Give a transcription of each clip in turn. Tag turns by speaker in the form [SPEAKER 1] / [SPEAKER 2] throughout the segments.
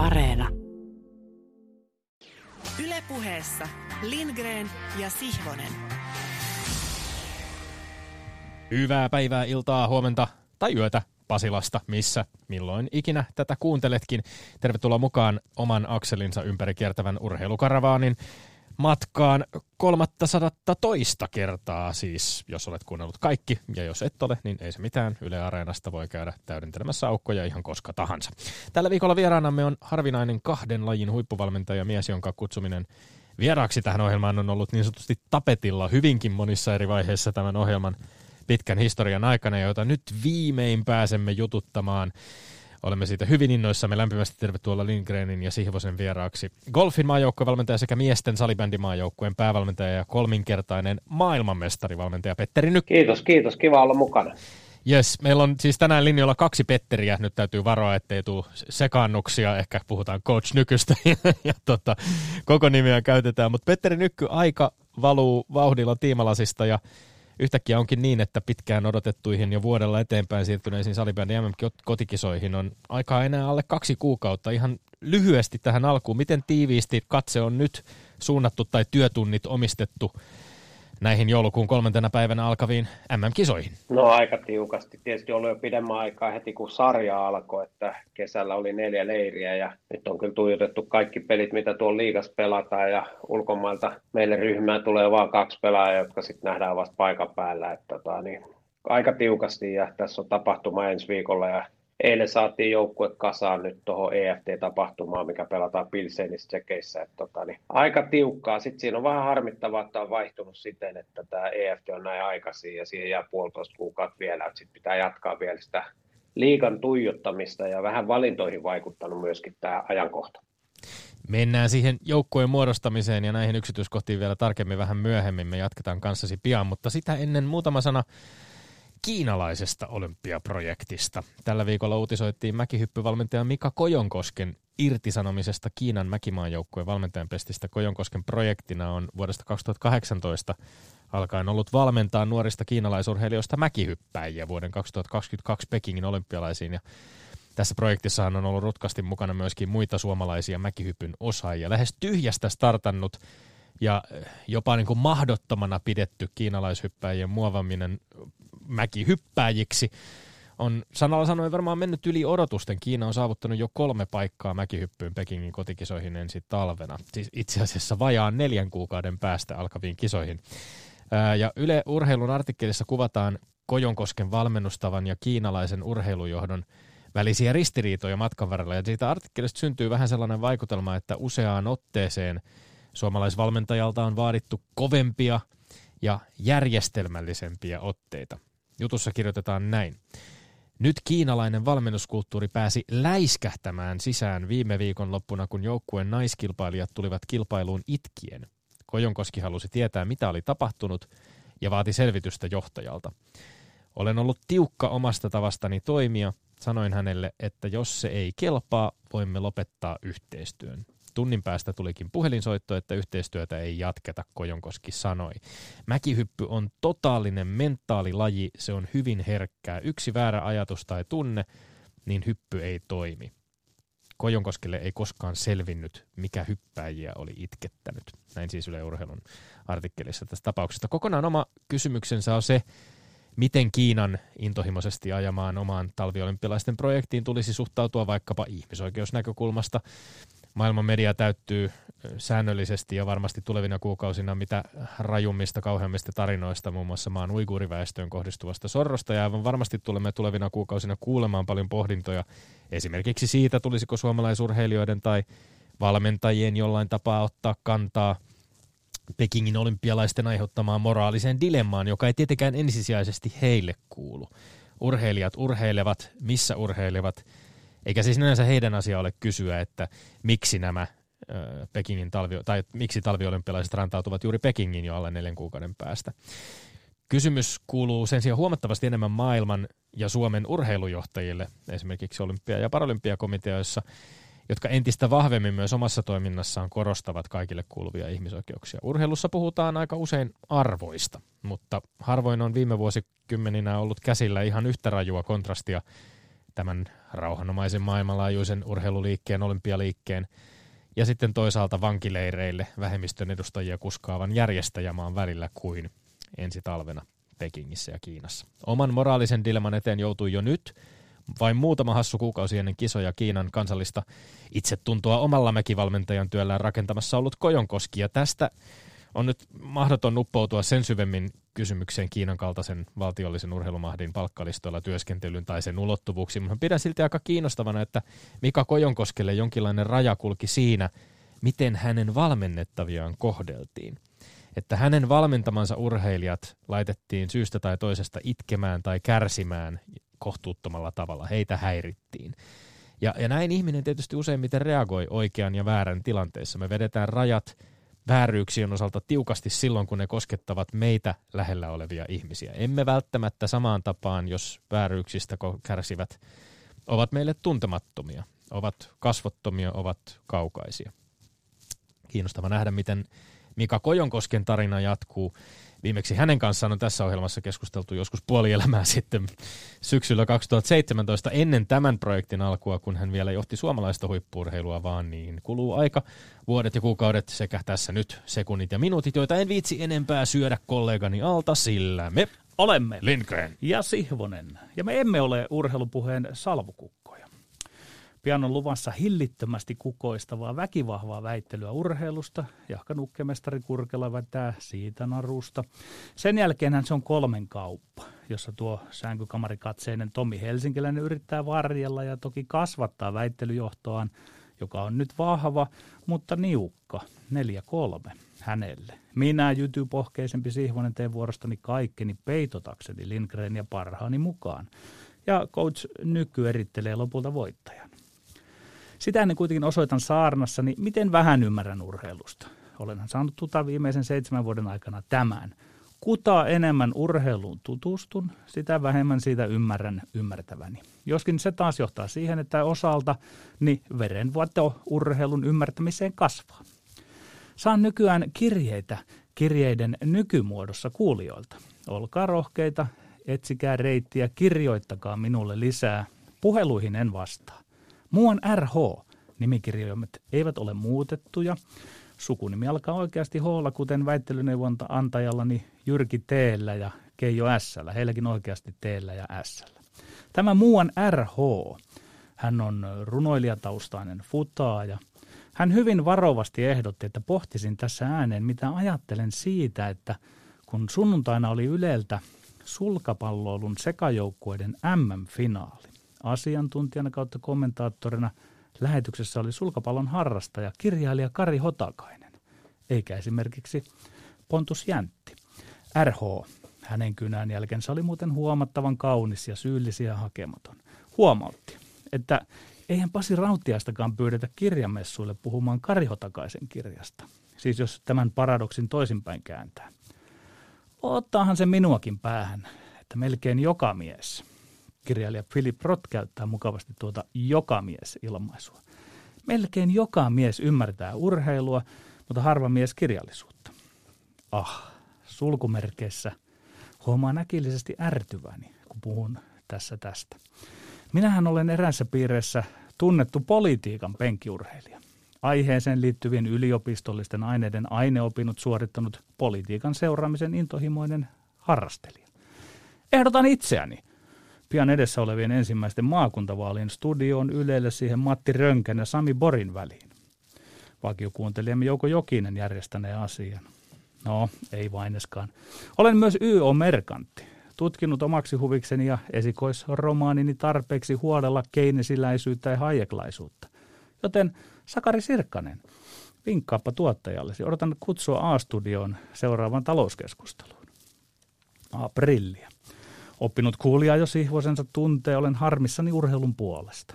[SPEAKER 1] Areena.
[SPEAKER 2] Ylepuheessa Lindgren ja Sihvonen.
[SPEAKER 3] Hyvää päivää, iltaa, huomenta tai yötä Pasilasta, missä milloin ikinä tätä kuunteletkin. Tervetuloa mukaan oman akselinsa ympäri kiertävän urheilukaravaanin matkaan kolmatta sadatta toista kertaa siis, jos olet kuunnellut kaikki. Ja jos et ole, niin ei se mitään. Yle Areenasta voi käydä täydentelemässä aukkoja ihan koska tahansa. Tällä viikolla vieraanamme on harvinainen kahden lajin huippuvalmentaja mies, jonka kutsuminen vieraaksi tähän ohjelmaan on ollut niin sanotusti tapetilla hyvinkin monissa eri vaiheissa tämän ohjelman pitkän historian aikana, jota nyt viimein pääsemme jututtamaan. Olemme siitä hyvin innoissamme. Lämpimästi tervetuloa Lindgrenin ja Sihvosen vieraaksi. Golfin maajoukkuevalmentaja sekä miesten salibändimaajoukkueen päävalmentaja ja kolminkertainen maailmanmestarivalmentaja Petteri Nyk.
[SPEAKER 4] Kiitos, kiitos. Kiva olla mukana.
[SPEAKER 3] Yes, meillä on siis tänään linjoilla kaksi Petteriä. Nyt täytyy varoa, ettei tule sekaannuksia. Ehkä puhutaan Coach Nykystä ja, ja tota, koko nimiä käytetään. Mutta Petteri Nykky aika valuu vauhdilla tiimalasista ja yhtäkkiä onkin niin, että pitkään odotettuihin jo vuodella eteenpäin siirtyneisiin salibändin MM-kotikisoihin on aikaa enää alle kaksi kuukautta. Ihan lyhyesti tähän alkuun, miten tiiviisti katse on nyt suunnattu tai työtunnit omistettu näihin joulukuun kolmantena päivänä alkaviin MM-kisoihin?
[SPEAKER 4] No aika tiukasti. Tietysti ollut jo pidemmän aikaa heti kun sarja alkoi, että kesällä oli neljä leiriä ja nyt on kyllä tuijotettu kaikki pelit, mitä tuolla liigas pelataan ja ulkomailta meille ryhmään tulee vain kaksi pelaajaa, jotka sitten nähdään vasta paikan päällä. Että, tota, niin, aika tiukasti ja tässä on tapahtuma ensi viikolla ja eilen saatiin joukkue kasaan nyt tuohon EFT-tapahtumaan, mikä pelataan Pilsenissä tsekeissä. Että, tota, niin, aika tiukkaa. Sitten siinä on vähän harmittavaa, että on vaihtunut siten, että tämä EFT on näin aikaisin ja siihen jää puolitoista kuukautta vielä. Sitten pitää jatkaa vielä sitä liikan tuijottamista ja vähän valintoihin vaikuttanut myöskin tämä ajankohta.
[SPEAKER 3] Mennään siihen joukkueen muodostamiseen ja näihin yksityiskohtiin vielä tarkemmin vähän myöhemmin. Me jatketaan kanssasi pian, mutta sitä ennen muutama sana kiinalaisesta olympiaprojektista. Tällä viikolla uutisoittiin mäkihyppyvalmentaja Mika Kojonkosken irtisanomisesta Kiinan mäkimaanjoukkueen valmentajan pestistä. Kojonkosken projektina on vuodesta 2018 alkaen ollut valmentaa nuorista kiinalaisurheilijoista mäkihyppäjiä vuoden 2022 Pekingin olympialaisiin. Ja tässä projektissa on ollut rutkasti mukana myöskin muita suomalaisia mäkihypyn osaajia. Lähes tyhjästä startannut ja jopa niin kuin mahdottomana pidetty kiinalaishyppäjien muovaminen mäkihyppääjiksi on sanalla sanoen varmaan mennyt yli odotusten. Kiina on saavuttanut jo kolme paikkaa mäkihyppyyn Pekingin kotikisoihin ensi talvena. Siis itse asiassa vajaan neljän kuukauden päästä alkaviin kisoihin. Ja Yle Urheilun artikkelissa kuvataan Kojonkosken valmennustavan ja kiinalaisen urheilujohdon välisiä ristiriitoja matkan varrella. Ja siitä artikkelista syntyy vähän sellainen vaikutelma, että useaan otteeseen suomalaisvalmentajalta on vaadittu kovempia ja järjestelmällisempiä otteita. Jutussa kirjoitetaan näin. Nyt kiinalainen valmennuskulttuuri pääsi läiskähtämään sisään viime viikon loppuna, kun joukkueen naiskilpailijat tulivat kilpailuun itkien. Kojonkoski halusi tietää, mitä oli tapahtunut ja vaati selvitystä johtajalta. Olen ollut tiukka omasta tavastani toimia. Sanoin hänelle, että jos se ei kelpaa, voimme lopettaa yhteistyön. Tunnin päästä tulikin puhelinsoitto, että yhteistyötä ei jatketa, Kojonkoski sanoi. Mäkihyppy on totaalinen mentaalilaji, se on hyvin herkkää. Yksi väärä ajatus tai tunne, niin hyppy ei toimi. Kojonkoskelle ei koskaan selvinnyt, mikä hyppäjiä oli itkettänyt. Näin siis Yle Urheilun artikkelissa tästä tapauksesta. Kokonaan oma kysymyksensä on se, miten Kiinan intohimoisesti ajamaan omaan talviolympialaisten projektiin tulisi suhtautua vaikkapa ihmisoikeusnäkökulmasta maailman media täyttyy säännöllisesti ja varmasti tulevina kuukausina mitä rajummista, kauheammista tarinoista, muun muassa maan uiguuriväestöön kohdistuvasta sorrosta. Ja aivan varmasti tulemme tulevina kuukausina kuulemaan paljon pohdintoja esimerkiksi siitä, tulisiko suomalaisurheilijoiden tai valmentajien jollain tapaa ottaa kantaa Pekingin olympialaisten aiheuttamaan moraaliseen dilemmaan, joka ei tietenkään ensisijaisesti heille kuulu. Urheilijat urheilevat, missä urheilevat – eikä siis sinänsä heidän asia ole kysyä, että miksi nämä Pekingin talvi, tai miksi talviolympialaiset rantautuvat juuri Pekingin jo alle neljän kuukauden päästä. Kysymys kuuluu sen sijaan huomattavasti enemmän maailman ja Suomen urheilujohtajille, esimerkiksi olympia- ja paralympiakomiteoissa, jotka entistä vahvemmin myös omassa toiminnassaan korostavat kaikille kuuluvia ihmisoikeuksia. Urheilussa puhutaan aika usein arvoista, mutta harvoin on viime vuosikymmeninä ollut käsillä ihan yhtä rajua kontrastia tämän rauhanomaisen maailmanlaajuisen urheiluliikkeen, olympialiikkeen, ja sitten toisaalta vankileireille vähemmistön edustajia kuskaavan järjestäjämaan välillä kuin ensi talvena Pekingissä ja Kiinassa. Oman moraalisen dilemman eteen joutui jo nyt, vain muutama hassu kuukausi ennen kisoja Kiinan kansallista itsetuntoa omalla mäkivalmentajan työllään rakentamassa ollut Kojonkoski, ja tästä on nyt mahdoton uppoutua sen syvemmin kysymykseen Kiinan kaltaisen valtiollisen urheilumahdin palkkalistoilla työskentelyn tai sen ulottuvuuksiin, mutta pidän silti aika kiinnostavana, että Mika Kojonkoskelle jonkinlainen raja kulki siinä, miten hänen valmennettaviaan kohdeltiin. Että hänen valmentamansa urheilijat laitettiin syystä tai toisesta itkemään tai kärsimään kohtuuttomalla tavalla. Heitä häirittiin. Ja, ja näin ihminen tietysti useimmiten reagoi oikean ja väärän tilanteessa. Me vedetään rajat vääryyksien osalta tiukasti silloin, kun ne koskettavat meitä lähellä olevia ihmisiä. Emme välttämättä samaan tapaan, jos vääryyksistä kärsivät, ovat meille tuntemattomia, ovat kasvottomia, ovat kaukaisia. Kiinnostava nähdä, miten Mika Kojonkosken tarina jatkuu. Viimeksi hänen kanssaan on tässä ohjelmassa keskusteltu joskus puolielämää sitten syksyllä 2017 ennen tämän projektin alkua, kun hän vielä johti suomalaista huippurheilua, vaan niin kuluu aika, vuodet ja kuukaudet sekä tässä nyt sekunnit ja minuutit, joita en viitsi enempää syödä kollegani alta, sillä me
[SPEAKER 1] olemme
[SPEAKER 3] Lindgren
[SPEAKER 1] ja Sihvonen. Ja me emme ole urheilupuheen salvukukko. Pian on luvassa hillittömästi kukoistavaa väkivahvaa väittelyä urheilusta. Jahka nukkemestari Kurkela vätää siitä narusta. Sen jälkeenhän se on kolmen kauppa, jossa tuo sänkykamarikatseinen Tomi Helsinkiläinen yrittää varjella ja toki kasvattaa väittelyjohtoaan, joka on nyt vahva, mutta niukka, 4-3 hänelle. Minä, jytypohkeisempi Sihvonen, teen vuorostani kaikkeni peitotakseni Lindgren ja parhaani mukaan. Ja coach Nyky erittelee lopulta voittajan. Sitä ennen kuitenkin osoitan saarnassa, niin miten vähän ymmärrän urheilusta. Olenhan saanut tuta viimeisen seitsemän vuoden aikana tämän. Kuta enemmän urheiluun tutustun, sitä vähemmän siitä ymmärrän ymmärtäväni. Joskin se taas johtaa siihen, että osalta niin verenvuoto urheilun ymmärtämiseen kasvaa. Saan nykyään kirjeitä kirjeiden nykymuodossa kuulijoilta. Olkaa rohkeita, etsikää reittiä, kirjoittakaa minulle lisää. Puheluihin en vastaa. Muuan RH nimikirjoimet eivät ole muutettuja. Sukunimi alkaa oikeasti h kuten väittelyneuvonta antajallani Jyrki t ja Keijo s Heilläkin oikeasti t ja s Tämä muuan RH, hän on runoilijataustainen futaaja. Hän hyvin varovasti ehdotti, että pohtisin tässä ääneen, mitä ajattelen siitä, että kun sunnuntaina oli Yleltä sulkapalloilun sekajoukkueiden MM-finaali, asiantuntijana kautta kommentaattorina lähetyksessä oli sulkapallon harrastaja, kirjailija Kari Hotakainen, eikä esimerkiksi Pontus Jäntti. RH, hänen kynän jälkensä oli muuten huomattavan kaunis ja syyllisiä hakematon. Huomautti, että eihän Pasi Rautiastakaan pyydetä kirjamessuille puhumaan Kari Hotakaisen kirjasta. Siis jos tämän paradoksin toisinpäin kääntää. Ottaahan se minuakin päähän, että melkein joka mies – kirjailija Philip Roth käyttää mukavasti tuota joka mies ilmaisua. Melkein joka mies ymmärtää urheilua, mutta harva mies kirjallisuutta. Ah, sulkumerkeissä huomaan äkillisesti ärtyväni, kun puhun tässä tästä. Minähän olen erässä piirissä tunnettu politiikan penkiurheilija. Aiheeseen liittyvien yliopistollisten aineiden aineopinnot suorittanut politiikan seuraamisen intohimoinen harrastelija. Ehdotan itseäni – pian edessä olevien ensimmäisten maakuntavaalien studioon Ylelle siihen Matti Rönkän ja Sami Borin väliin. Vakiokuuntelijamme Jouko Jokinen järjestäneen asian. No, ei vaineskaan. Olen myös YO-merkantti, tutkinut omaksi huvikseni ja esikoisromaanini tarpeeksi huolella keinesiläisyyttä ja hajeklaisuutta. Joten Sakari Sirkkanen, vinkkaappa tuottajallesi. Odotan kutsua A-studioon seuraavan talouskeskusteluun. Aprillia. Oppinut kuulija jo sihvosensa tuntee, olen harmissani urheilun puolesta.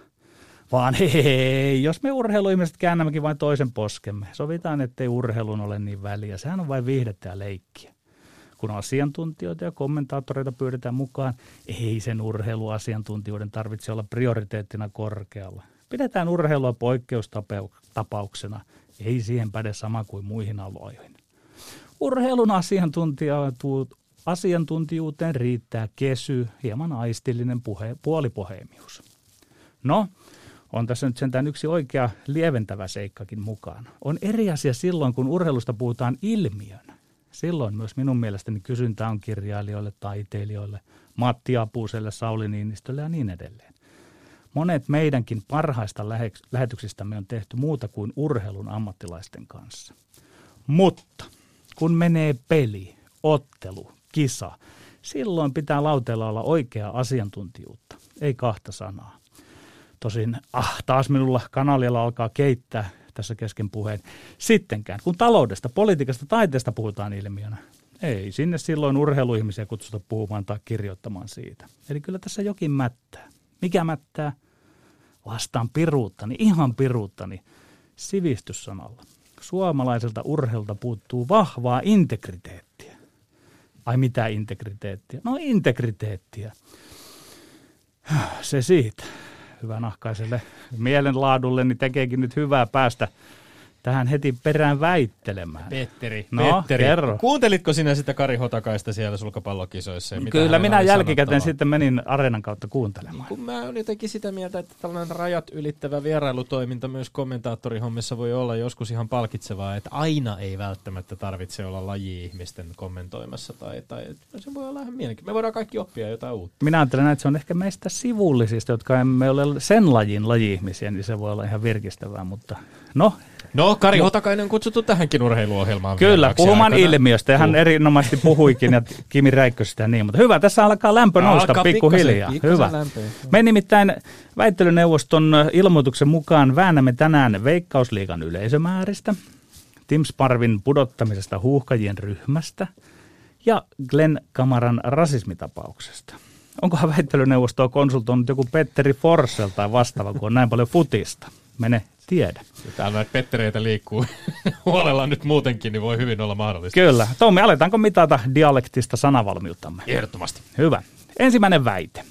[SPEAKER 1] Vaan hei, jos me urheiluihmiset käännämmekin vain toisen poskemme, sovitaan, ettei urheilun ole niin väliä. Sehän on vain viihdettä ja leikkiä. Kun asiantuntijoita ja kommentaattoreita pyydetään mukaan, ei sen urheiluasiantuntijoiden tarvitse olla prioriteettina korkealla. Pidetään urheilua poikkeustapauksena, ei siihen päde sama kuin muihin aloihin. Urheilun asiantuntijat Asiantuntijuuteen riittää kesy, hieman aistillinen puhe, puolipohemius. No, on tässä nyt sentään yksi oikea lieventävä seikkakin mukana. On eri asia silloin, kun urheilusta puhutaan ilmiön. Silloin myös minun mielestäni kysyntä on kirjailijoille, taiteilijoille, Matti Apuselle, Sauli Niinistölle ja niin edelleen. Monet meidänkin parhaista lähetyksistämme on tehty muuta kuin urheilun ammattilaisten kanssa. Mutta kun menee peli, ottelu, kisa, silloin pitää lauteella olla oikeaa asiantuntijuutta, ei kahta sanaa. Tosin, ah, taas minulla kanalilla alkaa keittää tässä kesken puheen. Sittenkään, kun taloudesta, politiikasta, taiteesta puhutaan ilmiönä, ei sinne silloin urheiluihmisiä kutsuta puhumaan tai kirjoittamaan siitä. Eli kyllä tässä jokin mättää. Mikä mättää? Vastaan piruuttani, ihan piruuttani, sivistyssanalla. Suomalaiselta urheilta puuttuu vahvaa integriteettiä. Ai mitä integriteettiä? No integriteettiä. Se siitä hyvänahkaiselle mielenlaadulle, niin tekeekin nyt hyvää päästä tähän heti perään väittelemään.
[SPEAKER 3] Petteri,
[SPEAKER 1] no,
[SPEAKER 3] Petteri.
[SPEAKER 1] Kerro.
[SPEAKER 3] Kuuntelitko sinä sitä Kari Hotakaista siellä sulkapallokisoissa?
[SPEAKER 1] Mitä Kyllä minä jälkikäteen sitten menin areenan kautta kuuntelemaan.
[SPEAKER 3] Kun mä olin jotenkin sitä mieltä, että tällainen rajat ylittävä vierailutoiminta myös kommentaattorihommissa voi olla joskus ihan palkitsevaa, että aina ei välttämättä tarvitse olla laji-ihmisten kommentoimassa. Tai, tai se voi olla ihan mielenkiintoista. Me voidaan kaikki oppia jotain uutta.
[SPEAKER 1] Minä ajattelen, että se on ehkä meistä sivullisista, jotka emme ole sen lajin laji-ihmisiä, niin se voi olla ihan virkistävää, mutta no,
[SPEAKER 3] No, Kari Hotakainen on kutsuttu tähänkin urheiluohjelmaan.
[SPEAKER 1] Kyllä, puhumaan aikana. ilmiöstä. Hän uh. erinomaisesti puhuikin ja Kimi Räikköstä ja niin. Mutta hyvä, tässä alkaa lämpö nousta alkaa pikkuhiljaa. Hyvä. Lämpö. Me nimittäin väittelyneuvoston ilmoituksen mukaan väännämme tänään Veikkausliigan yleisömääristä, Tim Sparvin pudottamisesta huuhkajien ryhmästä ja Glenn Kamaran rasismitapauksesta. Onkohan väittelyneuvostoa konsultoinut joku Petteri Forssell tai vastaava, kun on näin paljon futista? Mene tiedä.
[SPEAKER 3] Täällä näitä pettereitä liikkuu huolella nyt muutenkin, niin voi hyvin olla mahdollista.
[SPEAKER 1] Kyllä. Tommi, aletaanko mitata dialektista sanavalmiuttamme?
[SPEAKER 3] Ehdottomasti.
[SPEAKER 1] Hyvä. Ensimmäinen väite.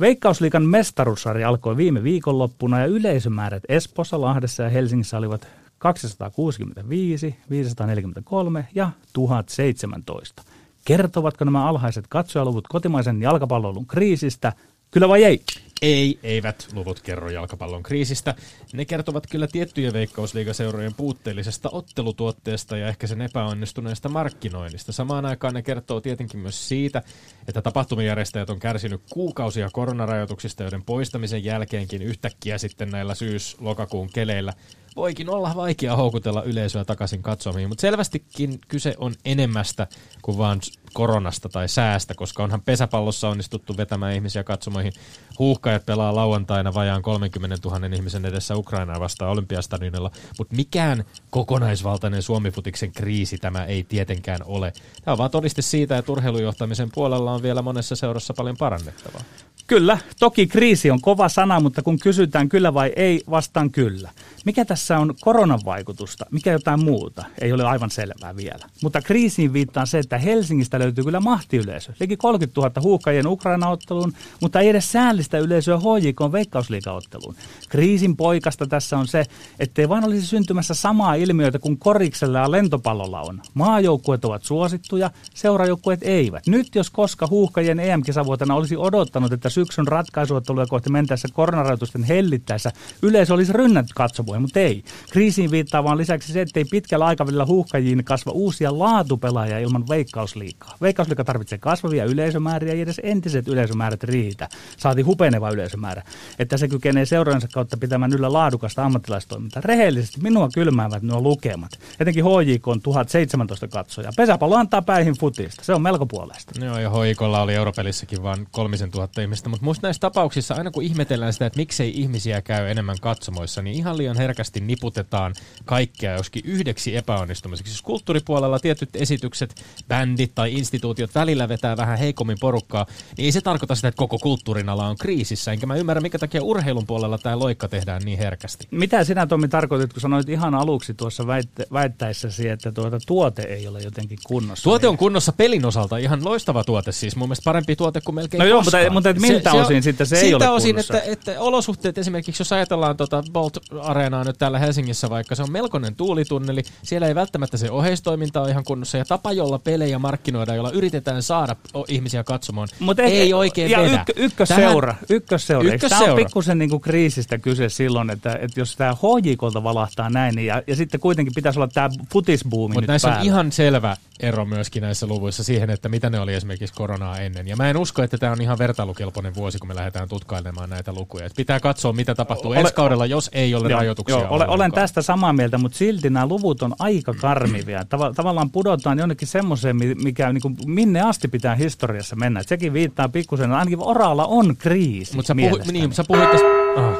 [SPEAKER 1] Veikkausliikan mestaruussarja alkoi viime viikonloppuna ja yleisömäärät Espossa, Lahdessa ja Helsingissä olivat 265, 543 ja 1017. Kertovatko nämä alhaiset katsojaluvut kotimaisen jalkapallon kriisistä? Kyllä vai ei?
[SPEAKER 3] Ei, eivät luvut kerro jalkapallon kriisistä. Ne kertovat kyllä tiettyjen veikkausliigaseurojen puutteellisesta ottelutuotteesta ja ehkä sen epäonnistuneesta markkinoinnista. Samaan aikaan ne kertoo tietenkin myös siitä, että tapahtumajärjestäjät on kärsinyt kuukausia koronarajoituksista, joiden poistamisen jälkeenkin yhtäkkiä sitten näillä syys-lokakuun keleillä voikin olla vaikea houkutella yleisöä takaisin katsomiin, mutta selvästikin kyse on enemmästä kuin vain koronasta tai säästä, koska onhan pesäpallossa onnistuttu vetämään ihmisiä katsomoihin. Huuhkajat pelaa lauantaina vajaan 30 000 ihmisen edessä Ukrainaa vastaan olympiastadionilla, mutta mikään kokonaisvaltainen Suomifutiksen kriisi tämä ei tietenkään ole. Tämä on vaan todiste siitä, että urheilujohtamisen puolella on vielä monessa seurassa paljon parannettavaa.
[SPEAKER 1] Kyllä, toki kriisi on kova sana, mutta kun kysytään kyllä vai ei, vastaan kyllä. Mikä tässä on koronan vaikutusta, mikä jotain muuta, ei ole aivan selvää vielä. Mutta kriisiin viittaa se, että Helsingistä löytyy kyllä mahtiyleisö. Liki 30 000 huuhkajien Ukraina-otteluun, mutta ei edes säällistä yleisöä HJK veikkausliikaotteluun. Kriisin poikasta tässä on se, ettei vain olisi syntymässä samaa ilmiötä kuin koriksella ja lentopallolla on. Maajoukkueet ovat suosittuja, seurajoukkueet eivät. Nyt jos koska huuhkajien EM-kisavuotena olisi odottanut, että syksyn ratkaisuotteluja kohti mentäessä koronarajoitusten hellittäessä yleisö olisi rynnät katsomuja, mutta ei. Kriisiin viittaa vaan lisäksi se, ettei pitkällä aikavälillä huuhkajiin kasva uusia laatupelaajia ilman veikkausliikaa. Veikkausliika tarvitsee kasvavia yleisömääriä, ei edes entiset yleisömäärät riitä. Saati hupeneva yleisömäärä. Että se kykenee seurojensa kautta pitämään yllä laadukasta ammattilaistoimintaa. Rehellisesti minua kylmäävät nuo lukemat. Etenkin HJK on 1017 katsoja. Pesäpallo antaa päihin futista. Se on melko puolesta.
[SPEAKER 3] Joo, ja HJKlla oli Europelissäkin vain kolmisen tuhatta ihmistä. Mutta muista näissä tapauksissa, aina kun ihmetellään sitä, että miksei ihmisiä käy enemmän katsomoissa, niin ihan liian herkästi niputetaan kaikkea joskin yhdeksi epäonnistumiseksi. Jos kulttuuripuolella tietyt esitykset, bändit tai instituutiot välillä vetää vähän heikommin porukkaa, niin ei se tarkoita sitä, että koko kulttuurin ala on kriisissä. Enkä mä ymmärrä, mikä takia urheilun puolella tämä loikka tehdään niin herkästi.
[SPEAKER 1] Mitä sinä Tommi tarkoitit, kun sanoit ihan aluksi tuossa väitte- väittäessäsi, että tuota tuote ei ole jotenkin kunnossa?
[SPEAKER 3] Tuote on kunnossa pelin osalta. Ihan loistava tuote siis. Mun mielestä parempi tuote kuin melkein
[SPEAKER 1] No joo, mutta, mutta että siltä
[SPEAKER 3] se,
[SPEAKER 1] osin
[SPEAKER 3] se,
[SPEAKER 1] sitten se ei ole
[SPEAKER 3] osin, että, että olosuhteet esimerkiksi, jos ajatellaan tuota Bolt Areenaa nyt täällä Helsingissä vaikka, se on melkoinen tuulitunneli, siellä ei välttämättä se oheistoiminta ole ihan kunnossa, ja tapa, jolla pelejä markkinoidaan, jolla yritetään saada ihmisiä katsomaan,
[SPEAKER 1] Mut
[SPEAKER 3] ei
[SPEAKER 1] ehkä-
[SPEAKER 3] oikein
[SPEAKER 1] ja
[SPEAKER 3] vedä.
[SPEAKER 1] Ykk, ykkösseura, ykkösseura. Eikö Tämä on
[SPEAKER 3] Ykkösseura.
[SPEAKER 1] pikkusen niin kuin kriisistä kyse silloin, että, että jos tämä HJKlta valahtaa näin, niin ja, ja sitten kuitenkin pitäisi olla tämä futisbuumi nyt
[SPEAKER 3] Mutta näissä
[SPEAKER 1] päällä.
[SPEAKER 3] on ihan selvä ero myöskin näissä luvuissa siihen, että mitä ne oli esimerkiksi koronaa ennen. Ja mä en usko, että tämä on ihan vertailukelpoinen vuosi, kun me lähdetään tutkailemaan näitä lukuja. Et pitää katsoa, mitä tapahtuu
[SPEAKER 1] Ole-
[SPEAKER 3] ensi kaudella, jos ei ole
[SPEAKER 1] Joo,
[SPEAKER 3] rajoituksia.
[SPEAKER 1] joo, olen, olen tästä samaa mieltä, mutta silti nämä luvut on aika karmivia. Tava, tavallaan pudotaan jonnekin semmoiseen, mi- mikä niin kuin, minne asti pitää historiassa mennä. Et sekin viittaa pikkusen, ainakin oralla on kriisi
[SPEAKER 3] Mutta sä, puhu, niin, sä puhuit tästä... Ah.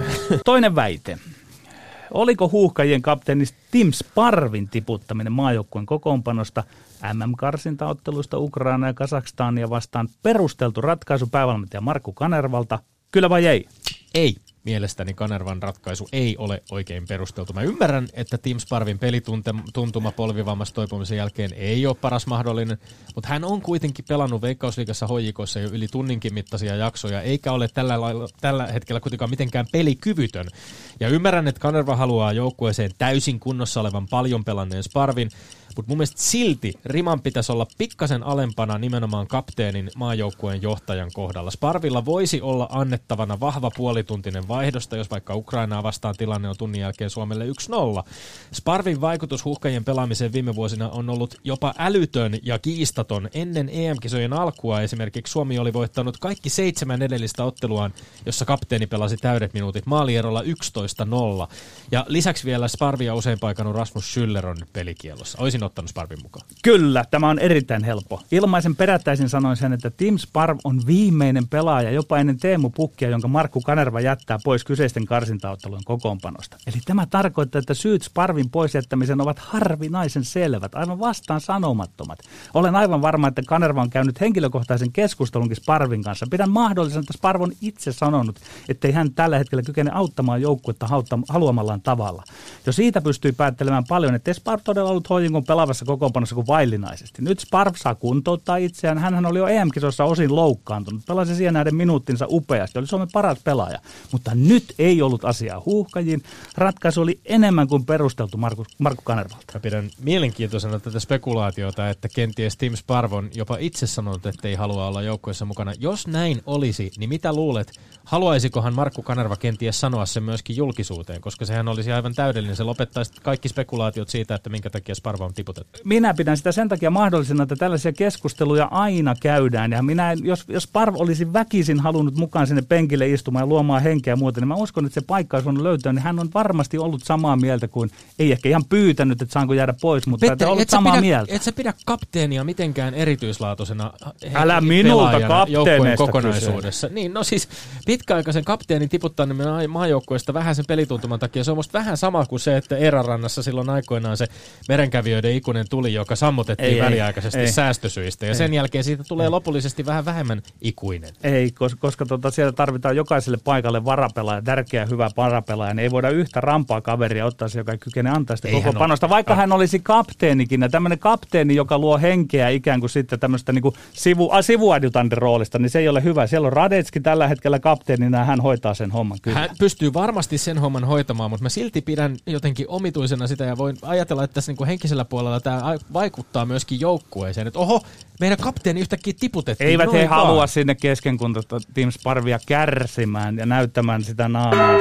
[SPEAKER 1] Toinen väite. Oliko huuhkajien kapteeni Tim Sparvin tiputtaminen maajoukkueen kokoonpanosta MM-karsintaotteluista Ukraina ja Kasakstania vastaan perusteltu ratkaisu päävalmentaja Markku Kanervalta? Kyllä vai ei?
[SPEAKER 3] Ei. Mielestäni Kanervan ratkaisu ei ole oikein perusteltu. Mä ymmärrän, että Tim Sparvin pelituntuma polvivammasta toipumisen jälkeen ei ole paras mahdollinen, mutta hän on kuitenkin pelannut Veikkausliigassa hoijikossa jo yli tunninkin mittaisia jaksoja, eikä ole tällä, lailla, tällä hetkellä kuitenkaan mitenkään pelikyvytön. Ja ymmärrän, että Kanerva haluaa joukkueeseen täysin kunnossa olevan paljon pelanneen Sparvin, mutta mun mielestä silti riman pitäisi olla pikkasen alempana nimenomaan kapteenin maajoukkueen johtajan kohdalla. Sparvilla voisi olla annettavana vahva puolituntinen vaihdosta, jos vaikka Ukrainaa vastaan tilanne on tunnin jälkeen Suomelle 1-0. Sparvin vaikutus huhkajien pelaamiseen viime vuosina on ollut jopa älytön ja kiistaton. Ennen EM-kisojen alkua esimerkiksi Suomi oli voittanut kaikki seitsemän edellistä otteluaan, jossa kapteeni pelasi täydet minuutit maalierolla 11-0. Ja lisäksi vielä Sparvia usein paikannut Rasmus Schüller on pelikielossa. Olisin ottanut Sparvin mukaan.
[SPEAKER 1] Kyllä, tämä on erittäin helppo. Ilmaisen perättäisin sanoin sen, että Tim Sparv on viimeinen pelaaja jopa ennen Teemu Pukkia, jonka Markku Kanerva jättää pois kyseisten karsintaottelujen kokoonpanosta. Eli tämä tarkoittaa, että syyt Sparvin pois jättämisen ovat harvinaisen selvät, aivan vastaan sanomattomat. Olen aivan varma, että Kanerva on käynyt henkilökohtaisen keskustelunkin Sparvin kanssa. Pidän mahdollisena, että Sparv on itse sanonut, ettei hän tällä hetkellä kykene auttamaan joukkuetta haluamallaan tavalla. Jo siitä pystyy päättelemään paljon, että Sparv todella ollut hoidingon pelaavassa kokoonpanossa kuin vaillinaisesti. Nyt Sparv saa kuntouttaa itseään. Hänhän oli jo EM-kisossa osin loukkaantunut. Pelasi siihen näiden minuuttinsa upeasti. Oli Suomen paras pelaaja. Mutta nyt ei ollut asiaa huuhkajiin. Ratkaisu oli enemmän kuin perusteltu Markus, Markku Kanervalta.
[SPEAKER 3] Mä pidän mielenkiintoisena tätä spekulaatiota, että kenties Tim Sparv on jopa itse sanonut, että ei halua olla joukkueessa mukana. Jos näin olisi, niin mitä luulet, haluaisikohan Markku Kanerva kenties sanoa sen myöskin julkisuuteen, koska sehän olisi aivan täydellinen. Se lopettaisi kaikki spekulaatiot siitä, että minkä takia Sparv on tiputettu.
[SPEAKER 1] minä pidän sitä sen takia mahdollisena, että tällaisia keskusteluja aina käydään. Ja minä, jos, jos Parv olisi väkisin halunnut mukaan sinne penkille istumaan ja luomaan henkeä ja muuta, niin mä uskon, että se paikka olisi voinut löytää. Niin hän on varmasti ollut samaa mieltä kuin, ei ehkä ihan pyytänyt, että saanko jäädä pois, mutta Petteri, ollut
[SPEAKER 3] et
[SPEAKER 1] samaa
[SPEAKER 3] pidä,
[SPEAKER 1] mieltä.
[SPEAKER 3] Et sä pidä kapteenia mitenkään erityislaatuisena he-
[SPEAKER 1] Älä minulta
[SPEAKER 3] joukkueen kokonaisuudessa. Niin, no siis pitkäaikaisen kapteenin tiputtaminen maa- maajoukkueesta vähän sen pelituntuman takia, se on musta vähän sama kuin se, että Eerarannassa silloin aikoinaan se merenkävijöiden ikuinen tuli, joka sammutettiin
[SPEAKER 1] Ei, ei,
[SPEAKER 3] väliaikaisesti
[SPEAKER 1] ei.
[SPEAKER 3] säästösyistä. Ja sen jälkeen siitä tulee lopullisesti vähän vähemmän ikuinen.
[SPEAKER 1] Ei, koska, koska tota, siellä tarvitaan jokaiselle paikalle varapelaaja, tärkeä hyvä varapelaaja. Niin ei voida yhtä rampaa kaveria ottaa se, joka ei kykene antaa sitä
[SPEAKER 3] Ei
[SPEAKER 1] koko panosta,
[SPEAKER 3] ole.
[SPEAKER 1] vaikka hän olisi kapteenikin. Ja tämmöinen kapteeni, joka luo henkeä ikään kuin sitten tämmöistä niin sivu, a, sivuadjutantin roolista, niin se ei ole hyvä. Siellä on Radetski tällä hetkellä kapteenina ja hän hoitaa sen homman kyllä.
[SPEAKER 3] Hän pystyy varmasti sen homman hoitamaan, mutta mä silti pidän jotenkin omituisena sitä ja voin ajatella, että tässä niinku henkisellä puolella tämä vaikuttaa myöskin joukkueeseen. Että oho, meidän kapteeni yhtäkkiä tiputettiin.
[SPEAKER 1] Eivät he
[SPEAKER 3] noin vaan.
[SPEAKER 1] halua sinne keskenkuntoista Team Sparvia kärsimään ja näyttämään sitä naamaa.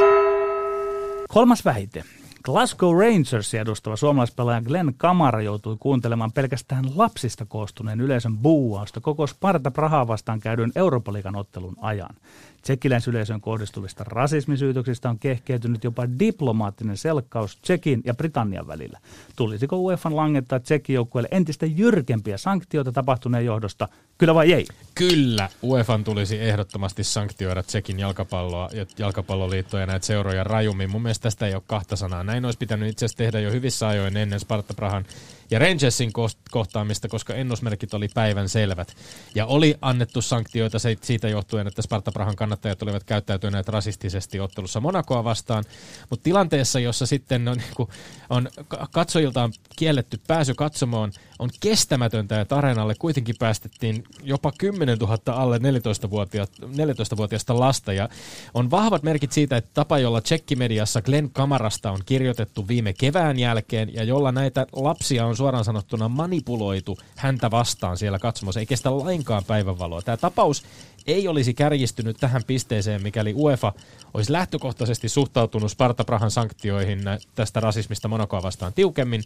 [SPEAKER 1] Kolmas väite. Glasgow Rangers edustava suomalaispelaaja Glenn Kamara joutui kuuntelemaan pelkästään lapsista koostuneen yleisön buuausta koko Sparta Prahaa vastaan käydyn Eurooppa-liigan ottelun ajan. Tsekkiläisyleisön kohdistuvista rasismisyytöksistä on kehkeytynyt jopa diplomaattinen selkkaus Tsekin ja Britannian välillä. Tulisiko UEFA langettaa Tsekin joukkueelle entistä jyrkempiä sanktioita tapahtuneen johdosta? Kyllä vai ei?
[SPEAKER 3] Kyllä, UEFan tulisi ehdottomasti sanktioida Tsekin jalkapalloa ja jalkapalloliittoja ja näitä seuroja rajummin. Mun mielestä tästä ei ole kahta sanaa. Näin olisi pitänyt itse asiassa tehdä jo hyvissä ajoin ennen Sparta Prahan ja Rangersin kohtaamista, koska ennusmerkit oli päivän selvät. Ja oli annettu sanktioita siitä johtuen, että Sparta Prahan kannattajat olivat käyttäytyneet rasistisesti ottelussa Monakoa vastaan. Mutta tilanteessa, jossa sitten on, niin kuin, on ka- katsojilta on kielletty pääsy katsomoon, on kestämätöntä, että areenalle kuitenkin päästettiin jopa 10 000 alle 14-vuotiaista lasta. Ja on vahvat merkit siitä, että tapa, jolla tsekkimediassa Glenn Kamarasta on kirjoitettu viime kevään jälkeen ja jolla näitä lapsia on suoraan sanottuna manipuloitu häntä vastaan siellä katsomassa, ei kestä lainkaan päivänvaloa. Tämä tapaus ei olisi kärjistynyt tähän pisteeseen, mikäli UEFA olisi lähtökohtaisesti suhtautunut Sparta Prahan sanktioihin tästä rasismista Monacoa vastaan tiukemmin,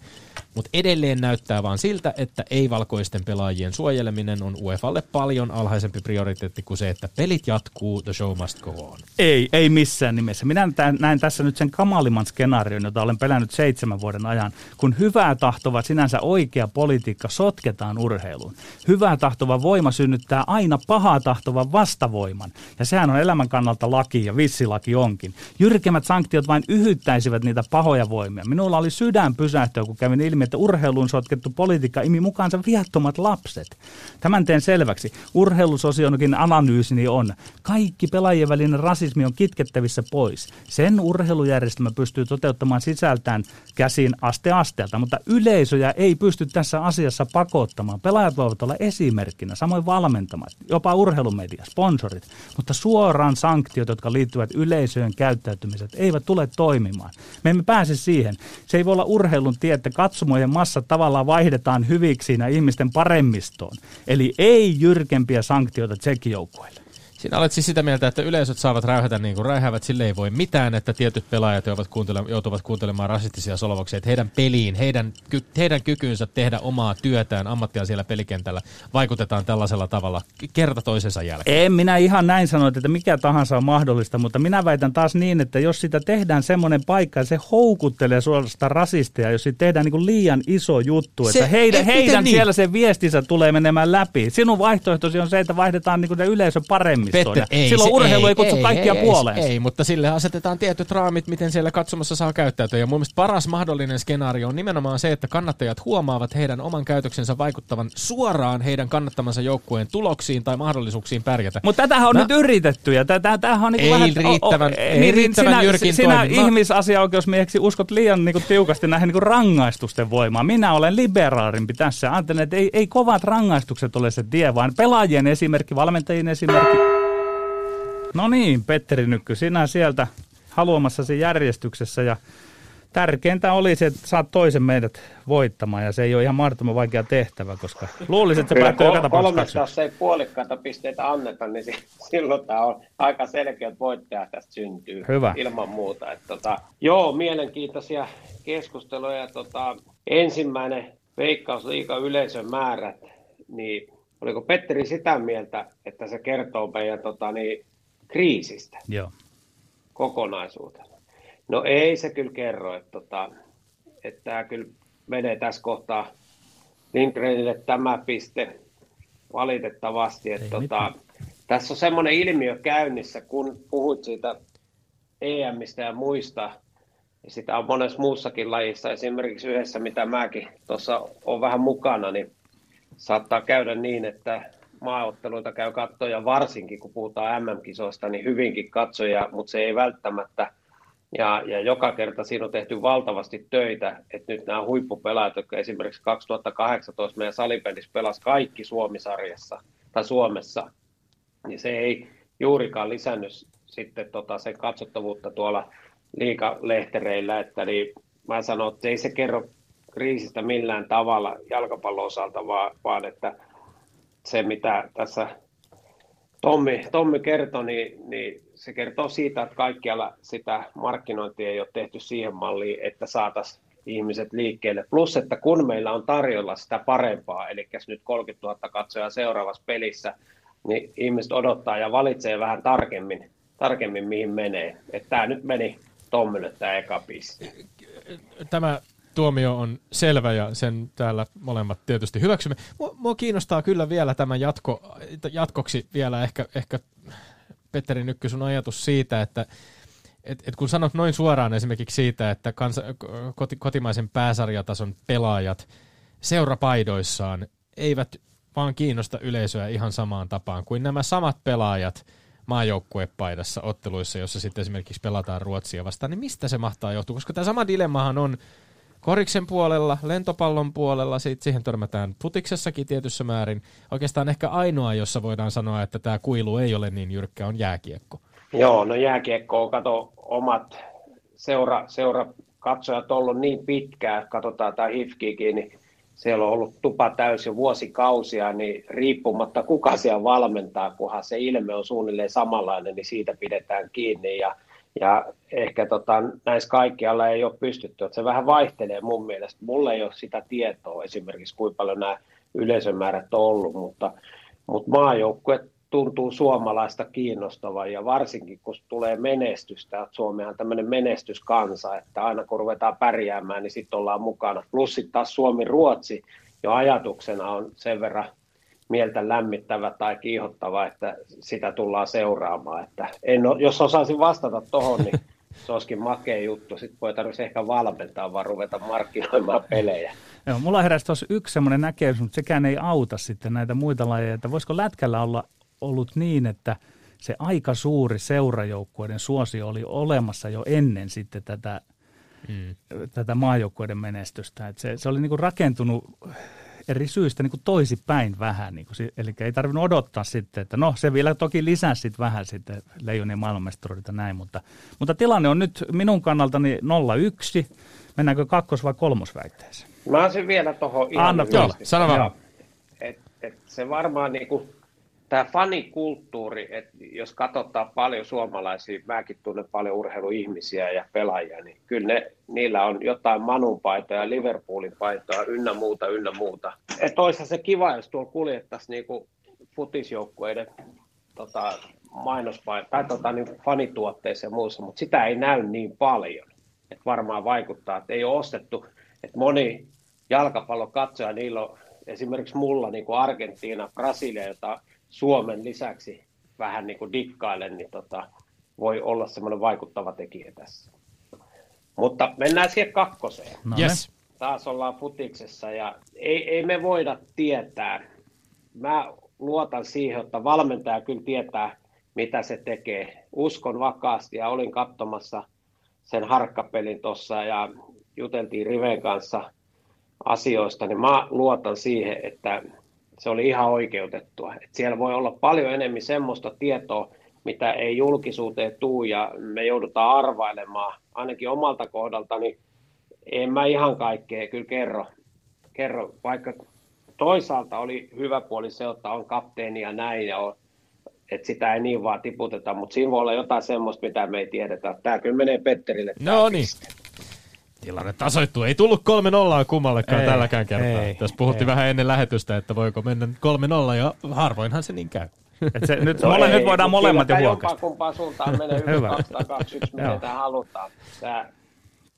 [SPEAKER 3] mutta edelleen näyttää vaan siltä, että ei-valkoisten pelaajien suojeleminen on UEFalle paljon alhaisempi prioriteetti kuin se, että pelit jatkuu, the show must go on.
[SPEAKER 1] Ei, ei missään nimessä. Minä näen tässä nyt sen kamalimman skenaarion, jota olen pelännyt seitsemän vuoden ajan, kun hyvää tahtova sinänsä oikea politiikka sotketaan urheiluun. Hyvää tahtova voima synnyttää aina pahaa tahtovan vastavoiman. Ja sehän on elämän kannalta laki ja vissilaki onkin. Jyrkemmät sanktiot vain yhyttäisivät niitä pahoja voimia. Minulla oli sydän pysähtyä, kun kävin ilmi, että urheiluun sotkettu politiikka imi mukaansa viattomat lapset. Tämän teen selväksi. Urheilusosionokin analyysini on. Kaikki pelaajien välinen rasismi on kitkettävissä pois. Sen urheilujärjestelmä pystyy toteuttamaan sisältään käsin aste asteelta, mutta yleisöjä ei pysty tässä asiassa pakottamaan. Pelaajat voivat olla esimerkkinä, samoin valmentamat, jopa urheilumedia, sponsorit, mutta suoraan sanktiot, jotka liittyvät yleisöön käyttäytymiset, eivät tule toimimaan. Me emme pääse siihen. Se ei voi olla urheilun tie, että katsomojen massa tavallaan vaihdetaan hyviksi ja ihmisten paremmistoon. Eli ei jyrkempiä sanktioita tsekkijoukkueille.
[SPEAKER 3] Sinä olet siis sitä mieltä, että yleisöt saavat räyhätä niin kuin räyhäävät, sille ei voi mitään, että tietyt pelaajat joutuvat, kuuntele- joutuvat kuuntelemaan rasistisia solvauksia, että heidän peliin, heidän, ky- heidän kykynsä tehdä omaa työtään, ammattia siellä pelikentällä vaikutetaan tällaisella tavalla kerta toisensa jälkeen.
[SPEAKER 1] En minä ihan näin sano, että mikä tahansa on mahdollista, mutta minä väitän taas niin, että jos sitä tehdään semmoinen paikka, ja se houkuttelee suorastaan rasisteja, jos siitä tehdään niin kuin liian iso juttu, että se, heidän, et, heidän niin? siellä se viestinsä tulee menemään läpi. Sinun vaihtoehtosi on se, että vaihdetaan niin kuin yleisö paremmin Petter, ei, Silloin se, urheilu ei, ei kutsu ei, kaikkia ei, puoleen.
[SPEAKER 3] Ei, ei, mutta sille asetetaan tietyt raamit, miten siellä katsomassa saa käyttäytyä. Ja mun mielestä paras mahdollinen skenaario on nimenomaan se, että kannattajat huomaavat heidän oman käytöksensä vaikuttavan suoraan heidän kannattamansa joukkueen tuloksiin tai mahdollisuuksiin pärjätä.
[SPEAKER 1] Mutta tätähän on no, nyt yritetty ja tämähän on niin
[SPEAKER 3] ei
[SPEAKER 1] vähän...
[SPEAKER 3] Riittävän, o, o, ei niin, riittävän
[SPEAKER 1] sinä,
[SPEAKER 3] jyrkin
[SPEAKER 1] sinä toimin. ihmisasiaoikeusmieheksi uskot liian niin kuin, tiukasti näihin niin kuin rangaistusten voimaan. Minä olen liberaarimpi tässä. Ajattelen, että ei, ei kovat rangaistukset ole se tie, vaan pelaajien esimerkki, valmentajien esimerkki No niin, Petteri Nykky, sinä sieltä haluamassasi järjestyksessä ja tärkeintä oli se, että saat toisen meidät voittamaan ja se ei ole ihan mahdottoman vaikea tehtävä, koska luulisin, että se päättyy joka tapauksessa
[SPEAKER 4] jos ei puolikkaita pisteitä anneta, niin silloin tämä on aika selkeä, että voittaja tästä syntyy
[SPEAKER 1] Hyvä.
[SPEAKER 4] ilman muuta. Että tota, joo, mielenkiintoisia keskusteluja. Tota, ensimmäinen veikkausliiga yleisön määrät, niin oliko Petteri sitä mieltä, että se kertoo meidän tota, niin, kriisistä
[SPEAKER 1] Joo.
[SPEAKER 4] kokonaisuutena. No ei se kyllä kerro, että, tota, että tämä kyllä menee tässä kohtaa Lindgrenille tämä piste valitettavasti. Että tota, tässä on semmoinen ilmiö käynnissä, kun puhuit siitä EMistä ja muista, ja sitä on monessa muussakin lajissa, esimerkiksi yhdessä, mitä mäkin tuossa on vähän mukana, niin saattaa käydä niin, että maaotteluita käy katsoja, varsinkin kun puhutaan MM-kisoista, niin hyvinkin katsoja, mutta se ei välttämättä. Ja, ja joka kerta siinä on tehty valtavasti töitä, että nyt nämä huippupelaajat, jotka esimerkiksi 2018 meidän salipelissä pelasi kaikki Suomisarjassa tai Suomessa, niin se ei juurikaan lisännyt sitten tota sen katsottavuutta tuolla liikalehtereillä, että niin mä sanon, että ei se kerro kriisistä millään tavalla jalkapallon osalta, vaan, vaan että se, mitä tässä Tommi, Tommi kertoi, niin, niin se kertoo siitä, että kaikkialla sitä markkinointia ei ole tehty siihen malliin, että saataisiin ihmiset liikkeelle. Plus, että kun meillä on tarjolla sitä parempaa, eli nyt 30 000 katsojaa seuraavassa pelissä, niin ihmiset odottaa ja valitsee vähän tarkemmin, tarkemmin mihin menee. Että tämä nyt meni Tommille tämä eka piste.
[SPEAKER 3] Tämä tuomio on selvä ja sen täällä molemmat tietysti hyväksymme. Mua, mua kiinnostaa kyllä vielä tämä jatko, jatkoksi vielä ehkä, ehkä Petteri Nykky sun ajatus siitä, että et, et kun sanot noin suoraan esimerkiksi siitä, että kansa, koti, kotimaisen pääsarjatason pelaajat seurapaidoissaan eivät vaan kiinnosta yleisöä ihan samaan tapaan kuin nämä samat pelaajat maajoukkuepaidassa otteluissa, jossa sitten esimerkiksi pelataan Ruotsia vastaan, niin mistä se mahtaa johtua? Koska tämä sama dilemmahan on koriksen puolella, lentopallon puolella, sit siihen törmätään futiksessakin tietyssä määrin. Oikeastaan ehkä ainoa, jossa voidaan sanoa, että tämä kuilu ei ole niin jyrkkä, on jääkiekko.
[SPEAKER 4] Joo, no jääkiekko on, kato, omat seura, seura katsojat ollut niin pitkään, katsotaan tämä HIFKikin, niin siellä on ollut tupa täysin vuosikausia, niin riippumatta kuka siellä valmentaa, kunhan se ilme on suunnilleen samanlainen, niin siitä pidetään kiinni. Ja, ja ehkä tota, näissä kaikkialla ei ole pystytty, että se vähän vaihtelee mun mielestä. Mulla ei ole sitä tietoa esimerkiksi, kuinka paljon nämä yleisömäärät on ollut, mutta, mutta maajoukkuet tuntuu suomalaista kiinnostavan ja varsinkin kun tulee menestystä, että Suomi on tämmöinen menestyskansa, että aina kun ruvetaan pärjäämään, niin sitten ollaan mukana. Plus sitten taas Suomi-Ruotsi jo ajatuksena on sen verran mieltä lämmittävä tai kiihottava, että sitä tullaan seuraamaan. Että en ole, jos osaisin vastata tuohon, niin se olisikin makea juttu. Sitten voi tarvitsisi ehkä valmentaa, vaan ruveta markkinoimaan pelejä.
[SPEAKER 1] Joo, mulla heräsi tuossa yksi semmoinen näkemys, mutta sekään ei auta sitten näitä muita lajeja, että voisiko lätkällä olla ollut niin, että se aika suuri seurajoukkueiden suosio oli olemassa jo ennen sitten tätä, mm. tätä maajoukkueiden menestystä. Et se, se oli niinku rakentunut eri syistä niin toisipäin vähän. Niin kuin, eli ei tarvinnut odottaa sitten, että no se vielä toki lisäsi sitten vähän sitten leijonien maailmanmestaruudet näin, mutta, mutta tilanne on nyt minun kannaltani 0-1. Mennäänkö kakkos- vai kolmosväitteeseen?
[SPEAKER 4] Mä olisin vielä tuohon
[SPEAKER 1] ihan Anna, joo,
[SPEAKER 3] sano vaan.
[SPEAKER 4] Et, et se varmaan niin kuin tämä fanikulttuuri, että jos katsotaan paljon suomalaisia, mäkin tunnen paljon urheiluihmisiä ja pelaajia, niin kyllä ne, niillä on jotain Manun paitoja, Liverpoolin paitoja, ynnä muuta, ynnä muuta. Et olisi se kiva, jos tuolla kuljettaisiin niinku futisjoukkueiden tota, mainospaitoja tai tota, niin fanituotteissa ja muussa, mutta sitä ei näy niin paljon. Et varmaan vaikuttaa, että ei ole ostettu, että moni jalkapallon katsoja, niillä on esimerkiksi mulla niin kuin Argentiina, Brasilia, jota Suomen lisäksi vähän niin kuin dikkailen, niin tota, voi olla semmoinen vaikuttava tekijä tässä. Mutta mennään siihen kakkoseen.
[SPEAKER 3] No yes.
[SPEAKER 4] Taas ollaan futiksessa ja ei, ei me voida tietää. Mä luotan siihen, että valmentaja kyllä tietää, mitä se tekee. Uskon vakaasti ja olin katsomassa sen harkkapelin tuossa ja juteltiin Riven kanssa asioista, niin mä luotan siihen, että se oli ihan oikeutettua. Et siellä voi olla paljon enemmän semmoista tietoa, mitä ei julkisuuteen tuu ja me joudutaan arvailemaan. Ainakin omalta kohdalta, niin en mä ihan kaikkea kyllä kerro. kerro. Vaikka toisaalta oli hyvä puoli se, että on kapteeni ja näin, ja on, että sitä ei niin vaan tiputeta, mutta siinä voi olla jotain semmoista, mitä me ei tiedetä. Tämä kyllä menee Petterille.
[SPEAKER 3] No niin. Tilanne tasoittuu. Ei tullut 3-0 kummallekaan ei, tälläkään kertaa. Ei, Tässä puhuttiin ei. vähän ennen lähetystä, että voiko mennä 3-0 ja harvoinhan se niin käy.
[SPEAKER 1] Et se, nyt, no mole, ei, nyt voidaan molemmat jo
[SPEAKER 4] huokasta. kumpaan suuntaan menee hyvin 221, mitä halutaan. Tämä,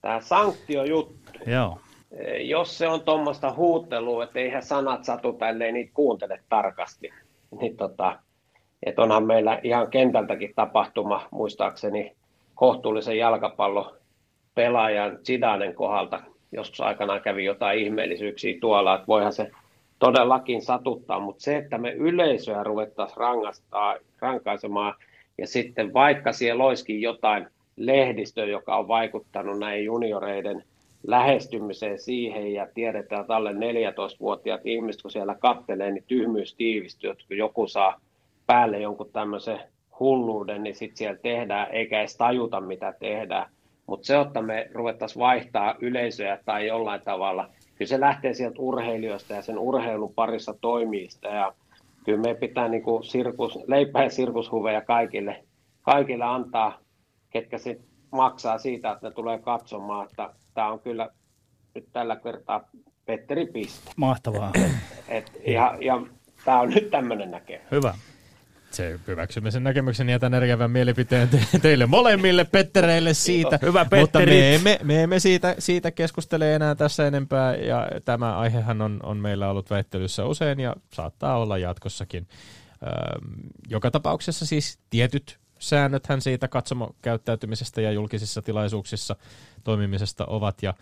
[SPEAKER 4] tämä sanktiojuttu.
[SPEAKER 1] Joo.
[SPEAKER 4] E, jos se on tuommoista huuttelua, että eihän sanat satu ellei niitä kuuntele tarkasti, niin tota, että onhan meillä ihan kentältäkin tapahtuma, muistaakseni kohtuullisen jalkapallo pelaajan Zidanen kohdalta joskus aikanaan kävi jotain ihmeellisyyksiä tuolla, että voihan se todellakin satuttaa, mutta se, että me yleisöä ruvettaisiin rangastaa, rankaisemaan ja sitten vaikka siellä olisikin jotain lehdistöä, joka on vaikuttanut näin junioreiden lähestymiseen siihen ja tiedetään, että alle 14-vuotiaat ihmiset, kun siellä kattelee, niin tyhmyys tiivistyy, että kun joku saa päälle jonkun tämmöisen hulluuden, niin sitten siellä tehdään, eikä edes tajuta, mitä tehdään. Mutta se, että me ruvettaisiin vaihtaa yleisöä tai jollain tavalla, kyllä se lähtee sieltä urheilijoista ja sen urheilun parissa toimiista. Ja kyllä me pitää niin kuin sirkus, leipää ja sirkushuveja kaikille, kaikille antaa, ketkä sit maksaa siitä, että ne tulee katsomaan. Että tämä on kyllä nyt tällä kertaa Petteri Piste.
[SPEAKER 1] Mahtavaa.
[SPEAKER 4] Et, ja, ja tämä on nyt tämmöinen näkemys.
[SPEAKER 1] Hyvä
[SPEAKER 3] se hyväksymme sen näkemyksen ja tämän eriävän mielipiteen te- teille molemmille Pettereille siitä.
[SPEAKER 1] Hyvä
[SPEAKER 3] Mutta me emme, me emme siitä, siitä keskustele enää tässä enempää ja tämä aihehan on, on meillä ollut väittelyssä usein ja saattaa olla jatkossakin. Öö, joka tapauksessa siis tietyt säännöthän siitä katsomokäyttäytymisestä ja julkisissa tilaisuuksissa toimimisesta ovat, ja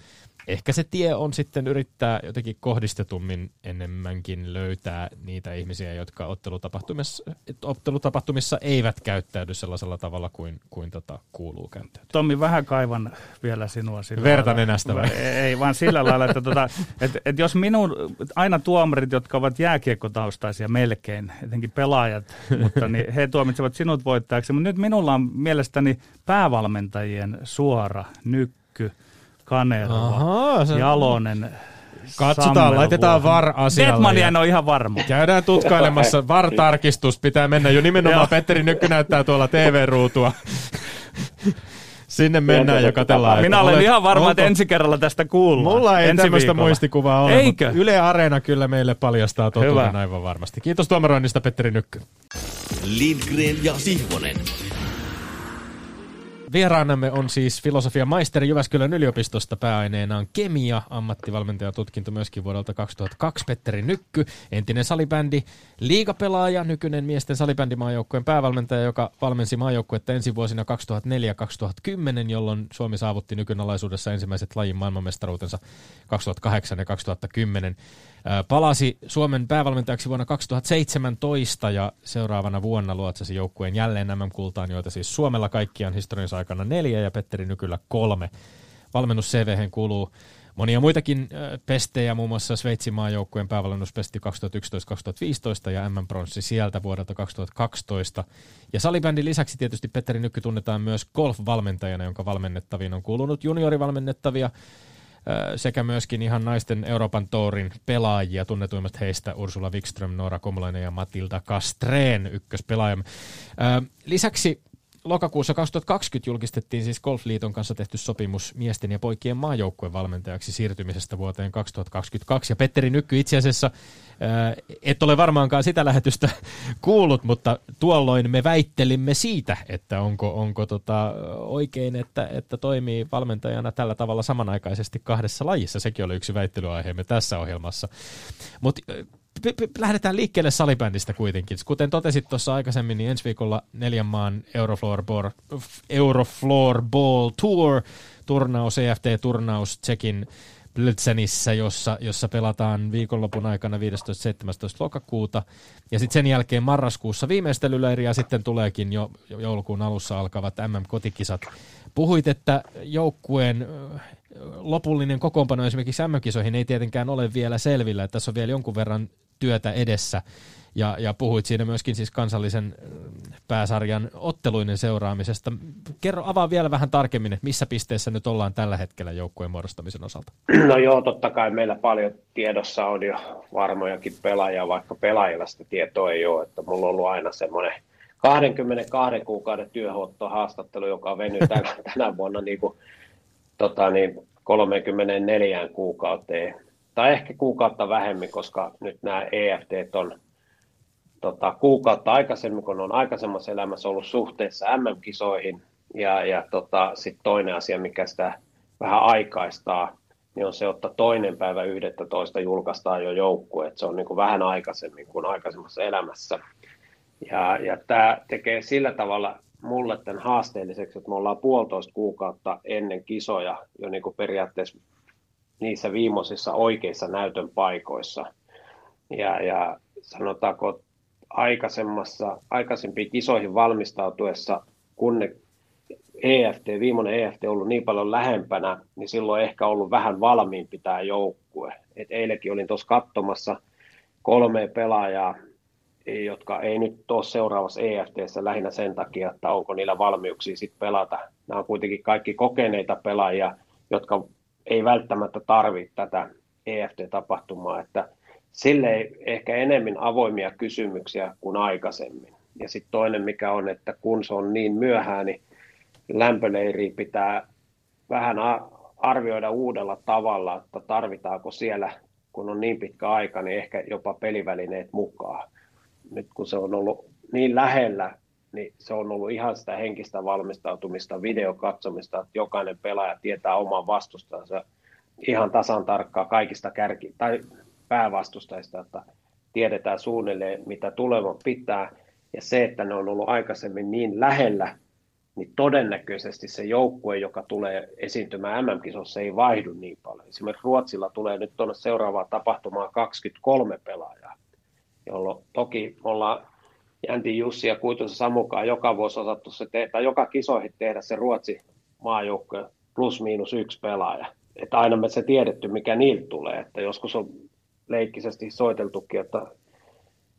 [SPEAKER 3] ehkä se tie on sitten yrittää jotenkin kohdistetummin enemmänkin löytää niitä ihmisiä, jotka ottelutapahtumissa, ottelutapahtumissa eivät käyttäydy sellaisella tavalla kuin, kuin tota kuuluu käyttäytyä.
[SPEAKER 1] Tommi, vähän kaivan vielä sinua. Sillä
[SPEAKER 3] Verta nenästä vai?
[SPEAKER 1] Ei, vaan sillä lailla, että tota, et, et jos minun, aina tuomarit, jotka ovat jääkiekkotaustaisia melkein, etenkin pelaajat, mutta niin he tuomitsevat sinut voittajaksi, mutta nyt minulla on mielestäni päävalmentajien suora nykky Kanerva, Aha, se... Jalonen,
[SPEAKER 3] Katsotaan, Sammelu laitetaan VAR asialle.
[SPEAKER 1] Detmania en ole ihan varma.
[SPEAKER 3] Käydään tutkailemassa. VAR-tarkistus pitää mennä jo nimenomaan. Petteri Nykky näyttää tuolla TV-ruutua. Sinne mennään ja katellaan.
[SPEAKER 1] Minä olen olet, ihan varma, onko... että ensi kerralla tästä kuullaan.
[SPEAKER 3] Mulla ei
[SPEAKER 1] ensi
[SPEAKER 3] tämmöistä viikolla. muistikuvaa ole,
[SPEAKER 1] Eikö?
[SPEAKER 3] Yle Areena kyllä meille paljastaa totuuden aivan varmasti. Kiitos tuomaroinnista Petteri Nykky.
[SPEAKER 5] Lindgren ja Sihvonen.
[SPEAKER 3] Vieraanamme on siis filosofian maisteri Jyväskylän yliopistosta pääaineena on kemia, ammattivalmentajatutkinto myöskin vuodelta 2002 Petteri Nykky, entinen salibändi, liigapelaaja, nykyinen miesten salibändimaajoukkueen päävalmentaja, joka valmensi maajoukkuetta ensi vuosina 2004-2010, jolloin Suomi saavutti nykynalaisuudessa ensimmäiset lajin maailmanmestaruutensa 2008 ja 2010. Palasi Suomen päävalmentajaksi vuonna 2017 ja seuraavana vuonna luotsasi joukkueen jälleen nämä kultaan, joita siis Suomella kaikkiaan historiansa aikana neljä ja Petteri Nykyllä kolme. Valmennus CVhen kuuluu monia muitakin pestejä, muun muassa Sveitsin maajoukkueen päävalmennuspesti 2011-2015 ja M-pronssi sieltä vuodelta 2012. Ja salibändin lisäksi tietysti Petteri Nykky tunnetaan myös golf-valmentajana, jonka valmennettaviin on kuulunut juniorivalmennettavia sekä myöskin ihan naisten Euroopan tourin pelaajia, tunnetuimmat heistä Ursula Wikström, Noora Komulainen ja Matilda Kastreen ykköspelaaja. Lisäksi lokakuussa 2020 julkistettiin siis Golfliiton kanssa tehty sopimus miesten ja poikien maajoukkueen valmentajaksi siirtymisestä vuoteen 2022. Ja Petteri Nykky itse asiassa, ää, et ole varmaankaan sitä lähetystä kuullut, mutta tuolloin me väittelimme siitä, että onko, onko tota oikein, että, että toimii valmentajana tällä tavalla samanaikaisesti kahdessa lajissa. Sekin oli yksi väittelyaiheemme tässä ohjelmassa. Mutta lähdetään liikkeelle salibändistä kuitenkin. Kuten totesit tuossa aikaisemmin, niin ensi viikolla neljän maan Eurofloor, Ball, Eurofloor Ball Tour, turnaus, EFT-turnaus Tsekin Blötsenissä, jossa, jossa pelataan viikonlopun aikana 15-17 lokakuuta. Ja sitten sen jälkeen marraskuussa viimeistelyleiri ja sitten tuleekin jo joulukuun alussa alkavat MM-kotikisat. Puhuit, että joukkueen lopullinen kokoonpano esimerkiksi MM-kisoihin ei tietenkään ole vielä selvillä, että tässä on vielä jonkun verran työtä edessä. Ja, ja puhuit siinä myöskin siis kansallisen pääsarjan otteluinen seuraamisesta. Kerro, avaa vielä vähän tarkemmin, että missä pisteessä nyt ollaan tällä hetkellä joukkueen muodostamisen osalta.
[SPEAKER 4] No joo, totta kai meillä paljon tiedossa on jo varmojakin pelaajia, vaikka pelaajilla sitä tietoa ei ole. Että mulla on ollut aina semmoinen 22 kuukauden haastattelu, joka venyy tänä, tänä vuonna niin kuin, tota, niin 34 kuukauteen tai ehkä kuukautta vähemmän, koska nyt nämä EFT on tota, kuukautta aikaisemmin, kun on aikaisemmassa elämässä ollut suhteessa MM-kisoihin. Ja, ja tota, sitten toinen asia, mikä sitä vähän aikaistaa, niin on se, että toinen päivä 11 julkaistaan jo joukkue, että se on niin kuin vähän aikaisemmin kuin aikaisemmassa elämässä. Ja, ja tämä tekee sillä tavalla mulle tämän haasteelliseksi, että me ollaan puolitoista kuukautta ennen kisoja jo niin kuin periaatteessa niissä viimeisissä oikeissa näytön paikoissa. Ja, ja sanotaanko aikaisemmassa, aikaisempiin kisoihin valmistautuessa, kun ne EFT, viimeinen EFT on ollut niin paljon lähempänä, niin silloin ehkä ollut vähän valmiimpi tämä joukkue. Et eilenkin olin tuossa katsomassa kolme pelaajaa, jotka ei nyt ole seuraavassa EFTssä lähinnä sen takia, että onko niillä valmiuksia sitten pelata. Nämä on kuitenkin kaikki kokeneita pelaajia, jotka ei välttämättä tarvitse tätä EFT-tapahtumaa, että sille ei ehkä enemmän avoimia kysymyksiä kuin aikaisemmin. Ja sitten toinen, mikä on, että kun se on niin myöhään, niin lämpöleiriä pitää vähän arvioida uudella tavalla, että tarvitaanko siellä, kun on niin pitkä aika, niin ehkä jopa pelivälineet mukaan. Nyt kun se on ollut niin lähellä niin se on ollut ihan sitä henkistä valmistautumista, videokatsomista, että jokainen pelaaja tietää oman vastustansa ihan tasan tarkkaa kaikista kärki- tai päävastustajista, että tiedetään suunnilleen, mitä tuleva pitää. Ja se, että ne on ollut aikaisemmin niin lähellä, niin todennäköisesti se joukkue, joka tulee esiintymään MM-kisossa, ei vaihdu niin paljon. Esimerkiksi Ruotsilla tulee nyt tuonne seuraavaan tapahtumaan 23 pelaajaa, jolloin toki ollaan Jänti Jussi ja Kuitusen Samukaan joka vuosi osattu se tehdä, joka kisoihin tehdä se Ruotsi maajoukkue plus miinus yksi pelaaja. Että aina me se tiedetty, mikä niiltä tulee. Että joskus on leikkisesti soiteltukin, että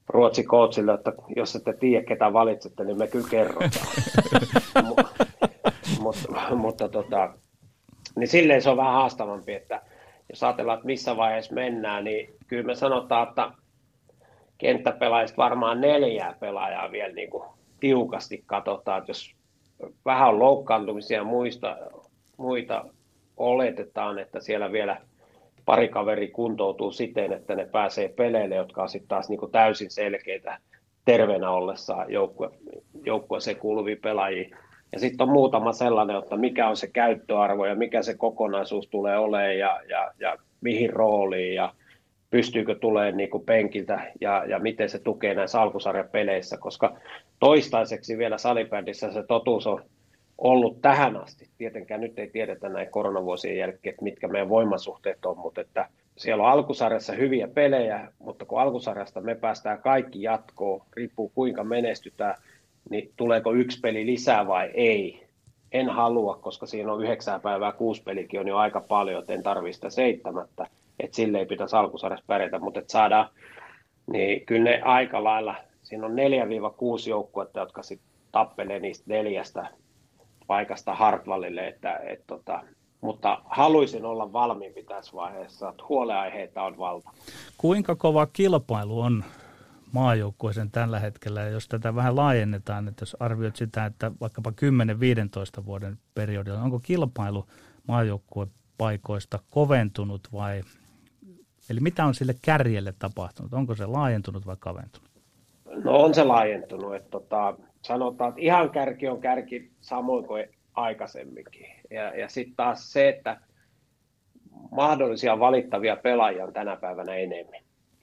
[SPEAKER 4] Ruotsi coachille, että jos ette tiedä, ketä valitsette, niin me kyllä kerrotaan. mutta, mutta tota, niin silleen se on vähän haastavampi, että jos ajatellaan, että missä vaiheessa mennään, niin kyllä me sanotaan, että kenttäpelaajista varmaan neljää pelaajaa vielä niin kuin tiukasti katsotaan, että jos vähän on loukkaantumisia ja muista, muita oletetaan, että siellä vielä pari kaveri kuntoutuu siten, että ne pääsee peleille, jotka on sitten taas niin kuin täysin selkeitä terveenä ollessaan joukkue, joukkueeseen kuuluvia pelaajia. Ja sitten on muutama sellainen, että mikä on se käyttöarvo ja mikä se kokonaisuus tulee olemaan ja, ja, ja mihin rooliin ja pystyykö tulemaan niin penkiltä ja, ja miten se tukee näissä alkusarjapeleissä, koska toistaiseksi vielä salibändissä se totuus on ollut tähän asti. Tietenkään nyt ei tiedetä näin koronavuosien jälkeen, että mitkä meidän voimasuhteet on, mutta että siellä on alkusarjassa hyviä pelejä, mutta kun alkusarjasta me päästään kaikki jatkoon, riippuu kuinka menestytään, niin tuleeko yksi peli lisää vai ei. En halua, koska siinä on yhdeksää päivää, kuusi pelikin on jo aika paljon, että en tarvitse sitä seitsemättä, että sille ei pitäisi alkusarjassa pärjätä, mutta että saadaan, niin kyllä ne aika lailla, siinä on 4-6 joukkuetta, jotka sitten tappelee niistä neljästä paikasta Hartwallille, että, et, tota, mutta haluaisin olla valmiimpi tässä vaiheessa, että huoleaiheita on valta.
[SPEAKER 1] Kuinka kova kilpailu on maajoukkueeseen tällä hetkellä, ja jos tätä vähän laajennetaan, että jos arvioit sitä, että vaikkapa 10-15 vuoden periodilla, onko kilpailu maajoukkuepaikoista koventunut vai, eli mitä on sille kärjelle tapahtunut, onko se laajentunut vai kaventunut?
[SPEAKER 4] No on se laajentunut, että tota, sanotaan, että ihan kärki on kärki samoin kuin aikaisemminkin. Ja, ja sitten taas se, että mahdollisia valittavia pelaajia on tänä päivänä enemmän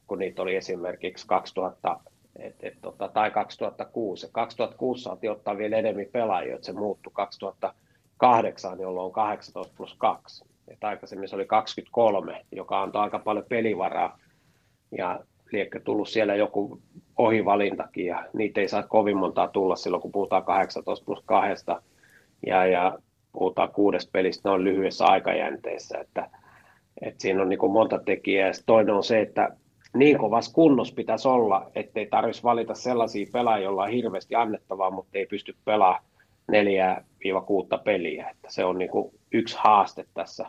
[SPEAKER 4] kuin niitä oli esimerkiksi 2000 et, et, tota, tai 2006. 2006 saatiin ottaa vielä enemmän pelaajia, että se muuttui 2008, jolloin on 18 plus 2. Et aikaisemmin se oli 23, joka antoi aika paljon pelivaraa. Ja liekö tullut siellä joku ohivalintakin ja niitä ei saa kovin montaa tulla silloin, kun puhutaan 18 plus 2 ja, ja puhutaan kuudesta pelistä noin lyhyessä aikajänteessä, että, että siinä on niin kuin monta tekijää. Ja toinen on se, että niin kovassa kunnossa pitäisi olla, ettei tarvitsisi valita sellaisia pelaajia, joilla on hirveästi annettavaa, mutta ei pysty pelaamaan neljää kuutta peliä. Että se on niin kuin yksi haaste tässä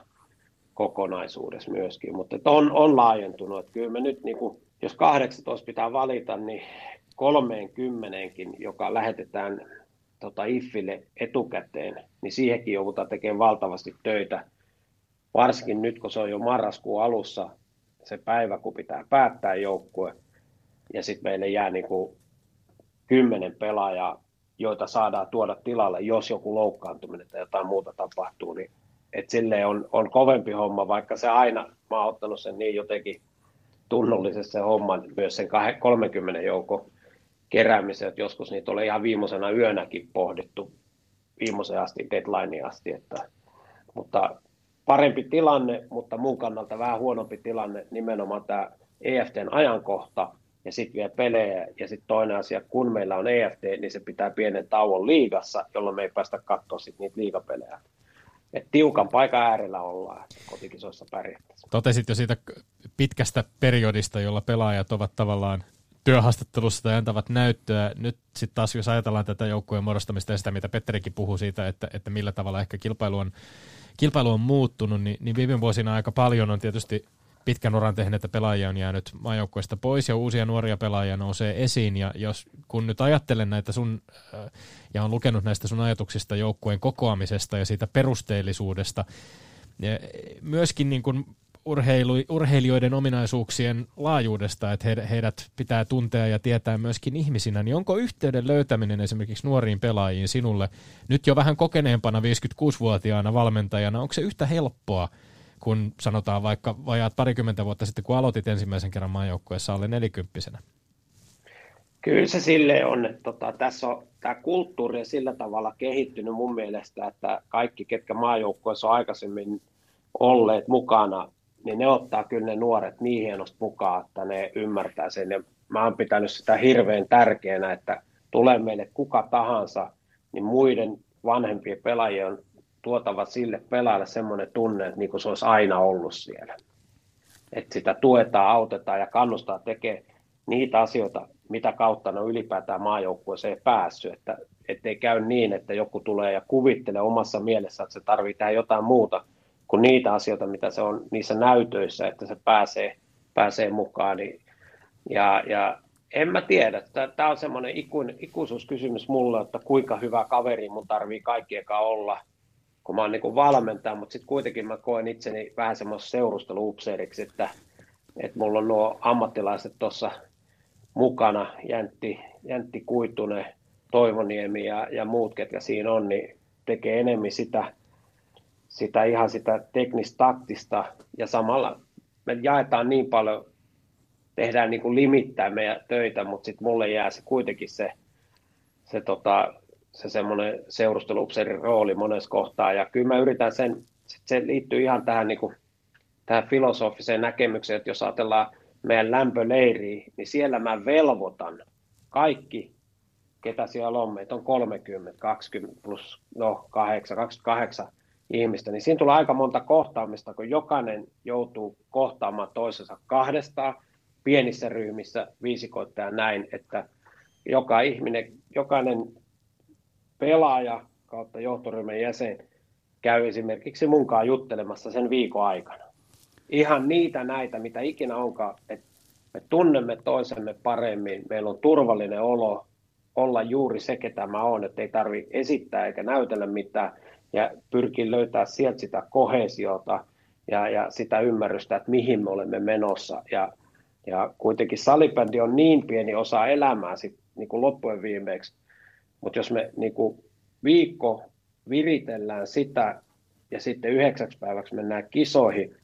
[SPEAKER 4] kokonaisuudessa myöskin, mutta on, on laajentunut. Että kyllä me nyt niin kuin jos 18 pitää valita, niin 30, joka lähetetään tota IFFille etukäteen, niin siihenkin joudutaan tekemään valtavasti töitä. Varsinkin nyt, kun se on jo marraskuun alussa se päivä, kun pitää päättää joukkue, ja sitten meille jää niin kuin kymmenen pelaajaa, joita saadaan tuoda tilalle, jos joku loukkaantuminen tai jotain muuta tapahtuu, niin et silleen on, on kovempi homma, vaikka se aina, mä oon ottanut sen niin jotenkin tunnollisesti homman myös sen 30 joukon keräämisen, että joskus niitä oli ihan viimeisenä yönäkin pohdittu viimeiseen asti, deadlineen asti, että, mutta parempi tilanne, mutta mun kannalta vähän huonompi tilanne, nimenomaan tämä EFTn ajankohta ja sitten vielä pelejä. Ja sitten toinen asia, kun meillä on EFT, niin se pitää pienen tauon liigassa, jolloin me ei päästä katsoa sit niitä liigapelejä. Et tiukan paikan äärellä ollaan, kotikisoissa pärjättäisiin.
[SPEAKER 3] Totesit jo siitä pitkästä periodista, jolla pelaajat ovat tavallaan työhaastattelussa tai antavat näyttöä. Nyt sitten taas, jos ajatellaan tätä joukkueen muodostamista ja sitä, mitä Petterikin puhuu siitä, että, että millä tavalla ehkä kilpailu on, kilpailu on muuttunut, niin, niin viime vuosina aika paljon on tietysti pitkän uran tehneitä pelaajia on jäänyt maajoukkueesta pois ja uusia nuoria pelaajia nousee esiin. Ja jos, kun nyt ajattelen näitä sun, äh, ja on lukenut näistä sun ajatuksista joukkueen kokoamisesta ja siitä perusteellisuudesta, ja myöskin niin kuin urheilu, urheilijoiden ominaisuuksien laajuudesta, että he, heidät pitää tuntea ja tietää myöskin ihmisinä, niin onko yhteyden löytäminen esimerkiksi nuoriin pelaajiin sinulle nyt jo vähän kokeneempana 56-vuotiaana valmentajana, onko se yhtä helppoa kun sanotaan vaikka vajaat parikymmentä vuotta sitten, kun aloitit ensimmäisen kerran maajoukkueessa alle nelikymppisenä?
[SPEAKER 4] Kyllä se sille on, että tota, tässä on tämä kulttuuri on sillä tavalla kehittynyt mun mielestä, että kaikki, ketkä maajoukkueessa on aikaisemmin olleet mukana, niin ne ottaa kyllä ne nuoret niin hienosti mukaan, että ne ymmärtää sen. Ja mä oon pitänyt sitä hirveän tärkeänä, että tulee meille kuka tahansa, niin muiden vanhempien pelaajien on tuotava sille pelaajalle semmoinen tunne, että niin kuin se olisi aina ollut siellä. Että sitä tuetaan, autetaan ja kannustaa tekemään niitä asioita, mitä kautta ne on ylipäätään maajoukkueeseen päässyt. Että ettei käy niin, että joku tulee ja kuvittelee omassa mielessä, että se tarvitsee jotain muuta kuin niitä asioita, mitä se on niissä näytöissä, että se pääsee, pääsee mukaan. Niin, ja, ja en mä tiedä. Tämä on semmoinen ikuisuuskysymys mulle, että kuinka hyvä kaveri mun tarvii kaikkiekaan olla, kun mä oon niin valmentaja, mutta sitten kuitenkin mä koen itseni vähän semmoisen seurusteluupseeriksi, että, että mulla on nuo ammattilaiset tuossa mukana, Jäntti, Jäntti Kuitunen, Toivoniemi ja, ja muut, ketkä siinä on, niin tekee enemmän sitä, sitä ihan sitä teknistaktista ja samalla me jaetaan niin paljon tehdään niin kuin limittää meidän töitä, mutta sitten mulle jää se kuitenkin se, se, tota, se semmoinen seurusteluupseerin rooli monessa kohtaa. Ja kyllä mä yritän sen, se liittyy ihan tähän, niin kuin, tähän filosofiseen näkemykseen, että jos ajatellaan meidän lämpöleiriä, niin siellä mä velvoitan kaikki, ketä siellä on, meitä on 30, 20 plus no 8, 28 ihmistä, niin siinä tulee aika monta kohtaamista, kun jokainen joutuu kohtaamaan toisensa kahdestaan, pienissä ryhmissä viisikoittaa näin, että joka ihminen, jokainen pelaaja kautta johtoryhmän jäsen käy esimerkiksi munkaan juttelemassa sen viikon aikana. Ihan niitä näitä, mitä ikinä onkaan, että me tunnemme toisemme paremmin, meillä on turvallinen olo olla juuri se, ketä mä oon, että ei tarvi esittää eikä näytellä mitään, ja pyrkii löytää sieltä sitä kohesiota ja, ja sitä ymmärrystä, että mihin me olemme menossa. Ja ja kuitenkin salibändi on niin pieni osa elämää sit, niin kuin loppujen viimeeksi. Mutta jos me niin kuin viikko viritellään sitä ja sitten yhdeksäksi päiväksi mennään kisoihin,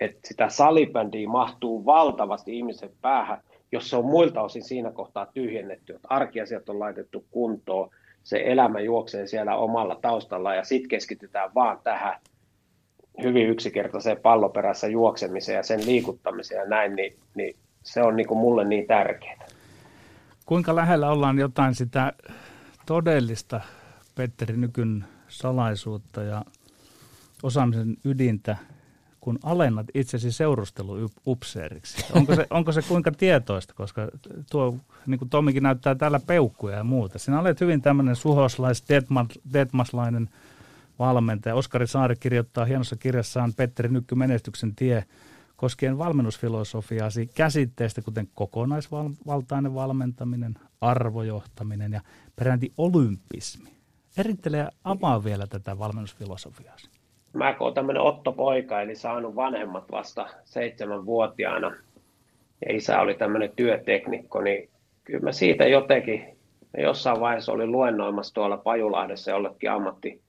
[SPEAKER 4] että sitä salibändiä mahtuu valtavasti ihmisen päähän, jos se on muilta osin siinä kohtaa tyhjennetty, että arkiasiat on laitettu kuntoon, se elämä juoksee siellä omalla taustalla ja sitten keskitytään vaan tähän hyvin yksinkertaiseen palloperässä juoksemiseen ja sen liikuttamiseen ja näin, niin, niin se on niin kuin mulle niin tärkeää.
[SPEAKER 1] Kuinka lähellä ollaan jotain sitä todellista Petteri Nykyn salaisuutta ja osaamisen ydintä, kun alennat itsesi seurusteluupseeriksi? Onko se, onko se kuinka tietoista, koska tuo, niin kuin Tomikin näyttää täällä peukkuja ja muuta. Sinä olet hyvin tämmöinen suhoslais, detmaslainen valmentaja. Oskari Saari kirjoittaa hienossa kirjassaan Petteri Nykky menestyksen tie koskien valmennusfilosofiaasi käsitteistä, kuten kokonaisvaltainen valmentaminen, arvojohtaminen ja peräänti olympismi. Erittele ja avaa vielä tätä valmennusfilosofiaasi.
[SPEAKER 4] Mä kun tämmöinen Otto Poika, eli saanut vanhemmat vasta seitsemänvuotiaana, ja isä oli tämmöinen työteknikko, niin kyllä mä siitä jotenkin, jossain vaiheessa oli luennoimassa tuolla Pajulahdessa jollekin ammatti,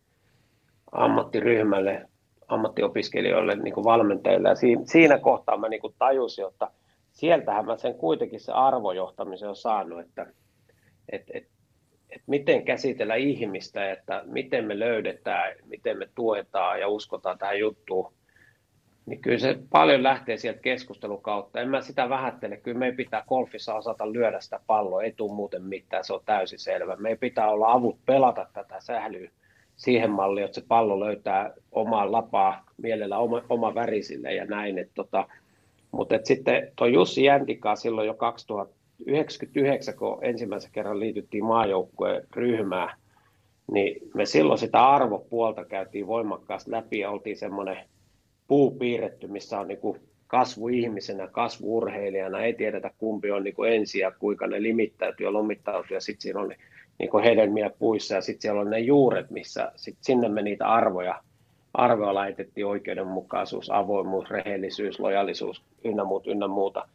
[SPEAKER 4] ammattiryhmälle, ammattiopiskelijoille, niin kuin valmentajille. Ja siinä, siinä kohtaa mä niin kuin tajusin, että sieltähän mä sen kuitenkin se arvojohtamisen on saanut, että et, et, et miten käsitellä ihmistä, että miten me löydetään, miten me tuetaan ja uskotaan tähän juttuun. Niin kyllä se paljon lähtee sieltä keskustelun kautta. En mä sitä vähättele. Kyllä meidän pitää golfissa osata lyödä sitä palloa. Ei tule muuten mitään, se on täysin selvä. Meidän pitää olla avut pelata tätä sählyä siihen malliin, että se pallo löytää omaa lapaa, mielellä oma, oma värisille ja näin. Et tota, mutta et sitten tuo Jussi Jäntikaa silloin jo 2099, kun ensimmäisen kerran liityttiin maajoukkueen ryhmään, niin me silloin sitä arvopuolta käytiin voimakkaasti läpi ja oltiin semmoinen puu piirretty, missä on niinku kasvu ihmisenä, kasvu urheilijana, ei tiedetä kumpi on niinku ensi ja kuinka ne limittäytyy ja lomittautuu ja sitten siinä on niin kuin hedelmiä puissa ja sitten siellä on ne juuret, missä sit sinne me niitä arvoja, arvoja laitettiin, oikeudenmukaisuus, avoimuus, rehellisyys, lojallisuus ynnä muuta, ynnä muuta.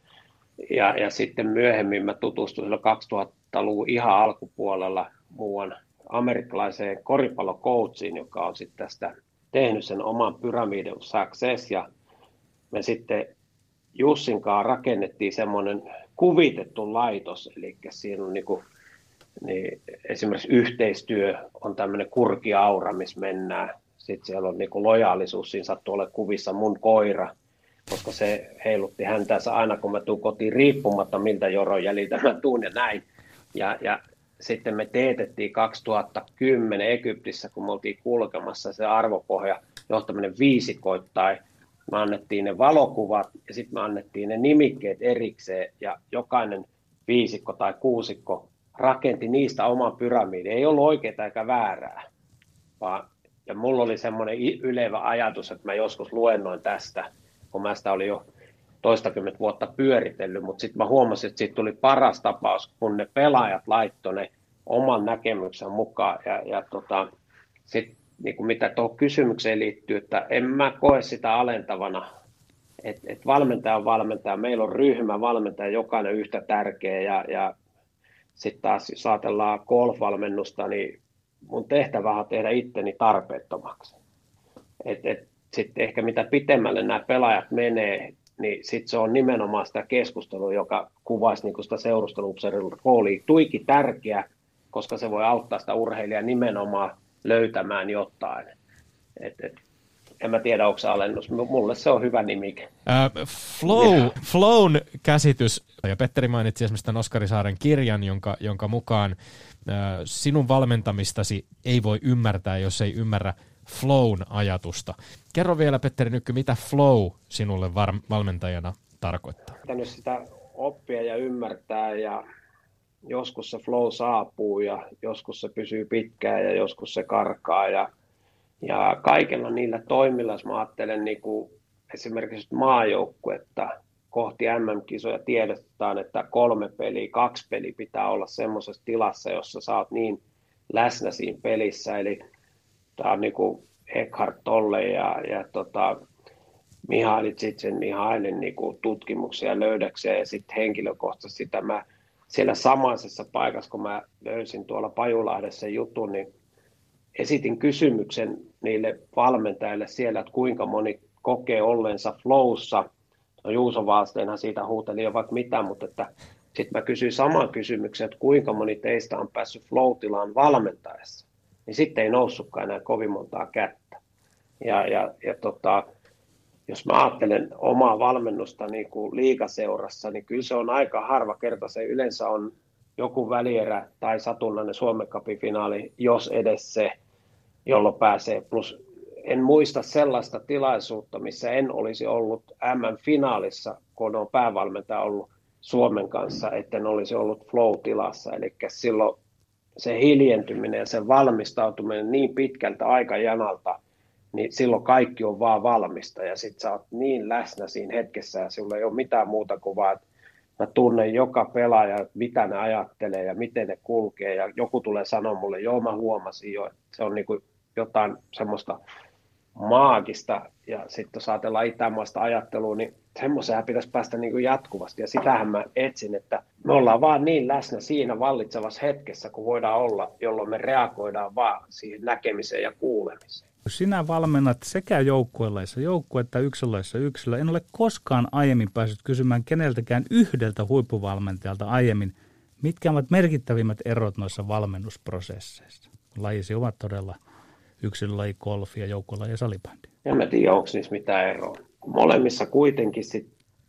[SPEAKER 4] Ja, ja sitten myöhemmin mä tutustuin 2000-luvun ihan alkupuolella muuan amerikkalaiseen koripallokoutsiin, joka on sitten tästä tehnyt sen oman pyramidin success ja me sitten Jussinkaan rakennettiin semmoinen kuvitettu laitos, eli siinä on niin niin esimerkiksi yhteistyö on tämmöinen kurkiaura, missä mennään. Sitten siellä on niin lojaalisuus, siinä sattuu olla kuvissa mun koira, koska se heilutti häntänsä aina, kun mä tuun kotiin riippumatta, miltä joron jäljiltä mä tuun ja näin. Ja, ja sitten me teetettiin 2010 Egyptissä, kun me oltiin kulkemassa se arvopohja johtaminen viisikoittain. Me annettiin ne valokuvat ja sitten me annettiin ne nimikkeet erikseen ja jokainen viisikko tai kuusikko rakenti niistä oman pyramidin. Ei ollut oikeaa eikä väärää, vaan ja mulla oli semmoinen ylevä ajatus, että mä joskus luennoin tästä, kun mä sitä olin jo toistakymmentä vuotta pyöritellyt, mutta sitten mä huomasin, että siitä tuli paras tapaus, kun ne pelaajat laittoi ne oman näkemyksen mukaan. Ja, ja tota, sitten niin kuin mitä tuohon kysymykseen liittyy, että en mä koe sitä alentavana, että et valmentaja on valmentaja, meillä on ryhmä valmentaja, jokainen yhtä tärkeä ja, ja sitten taas jos ajatellaan golf-valmennusta, niin mun tehtävä on tehdä itteni tarpeettomaksi. Et, et, sitten ehkä mitä pitemmälle nämä pelaajat menee, niin sitten se on nimenomaan sitä keskustelua, joka kuvaisi niin sitä seurusteluupseerilta rooliin. Tuiki tärkeä, koska se voi auttaa sitä urheilijaa nimenomaan löytämään jotain. Et, et, en mä tiedä, onko se alennus. Mulle se on hyvä nimike.
[SPEAKER 3] Äh, flow, flown käsitys, ja Petteri mainitsi esimerkiksi tämän Oskari Saaren kirjan, jonka, jonka mukaan äh, sinun valmentamistasi ei voi ymmärtää, jos ei ymmärrä flown ajatusta. Kerro vielä, Petteri Nykky, mitä flow sinulle var- valmentajana tarkoittaa?
[SPEAKER 4] Pitänyt sitä oppia ja ymmärtää, ja joskus se flow saapuu, ja joskus se pysyy pitkään, ja joskus se karkaa, ja, ja kaikilla niillä toimilla, jos mä ajattelen niin kuin esimerkiksi maajoukkuetta kohti MM-kisoja tiedotetaan, että kolme peliä, kaksi peliä pitää olla semmoisessa tilassa, jossa sä oot niin läsnä siinä pelissä, eli tämä on niin kuin Eckhart Tolle ja, ja tota, Mihaili Tsitsen Mihailin niin kuin tutkimuksia löydäkseen. Ja sitten henkilökohtaisesti sitä mä siellä samaisessa paikassa, kun mä löysin tuolla Pajulahdessa jutun, niin esitin kysymyksen niille valmentajille siellä, että kuinka moni kokee olleensa flowssa. No Juuso Valsteinhan siitä huuteli jo vaikka mitä, mutta että sitten mä kysyin saman kysymyksen, että kuinka moni teistä on päässyt flow-tilaan valmentaessa niin sitten ei noussutkaan enää kovin montaa kättä. Ja, ja, ja tota, jos mä ajattelen omaa valmennusta niin kuin liikaseurassa, niin kyllä se on aika harva kerta. Se yleensä on joku välierä tai satunnainen Suomen finaali, jos edes se, jolloin pääsee. Plus en muista sellaista tilaisuutta, missä en olisi ollut M-finaalissa, kun on päävalmentaja ollut Suomen kanssa, etten olisi ollut flow-tilassa. Eli silloin se hiljentyminen ja se valmistautuminen niin pitkältä aikajanalta, niin silloin kaikki on vaan valmista ja sitten sä oot niin läsnä siinä hetkessä ja sulla ei ole mitään muuta kuin vaan, että mä tunnen joka pelaaja, mitä ne ajattelee ja miten ne kulkee ja joku tulee sanoa mulle, joo mä huomasin jo, että se on niin kuin jotain semmoista maagista ja sitten jos ajatellaan itämaista ajattelua, niin semmoiseen pitäisi päästä niin kuin jatkuvasti ja sitähän mä etsin, että me ollaan vaan niin läsnä siinä vallitsevassa hetkessä, kun voidaan olla, jolloin me reagoidaan vaan siihen näkemiseen ja kuulemiseen.
[SPEAKER 1] Sinä valmennat sekä joukkueessa joukkuetta yksilöissä yksilö. En ole koskaan aiemmin päässyt kysymään keneltäkään yhdeltä huippuvalmentajalta aiemmin, mitkä ovat merkittävimmät erot noissa valmennusprosesseissa. Lajisi ovat todella yksilölaji, golfi ja joukkuelaji ja salibändi.
[SPEAKER 4] En mä tiedä, onko niissä mitään eroa. Molemmissa kuitenkin sit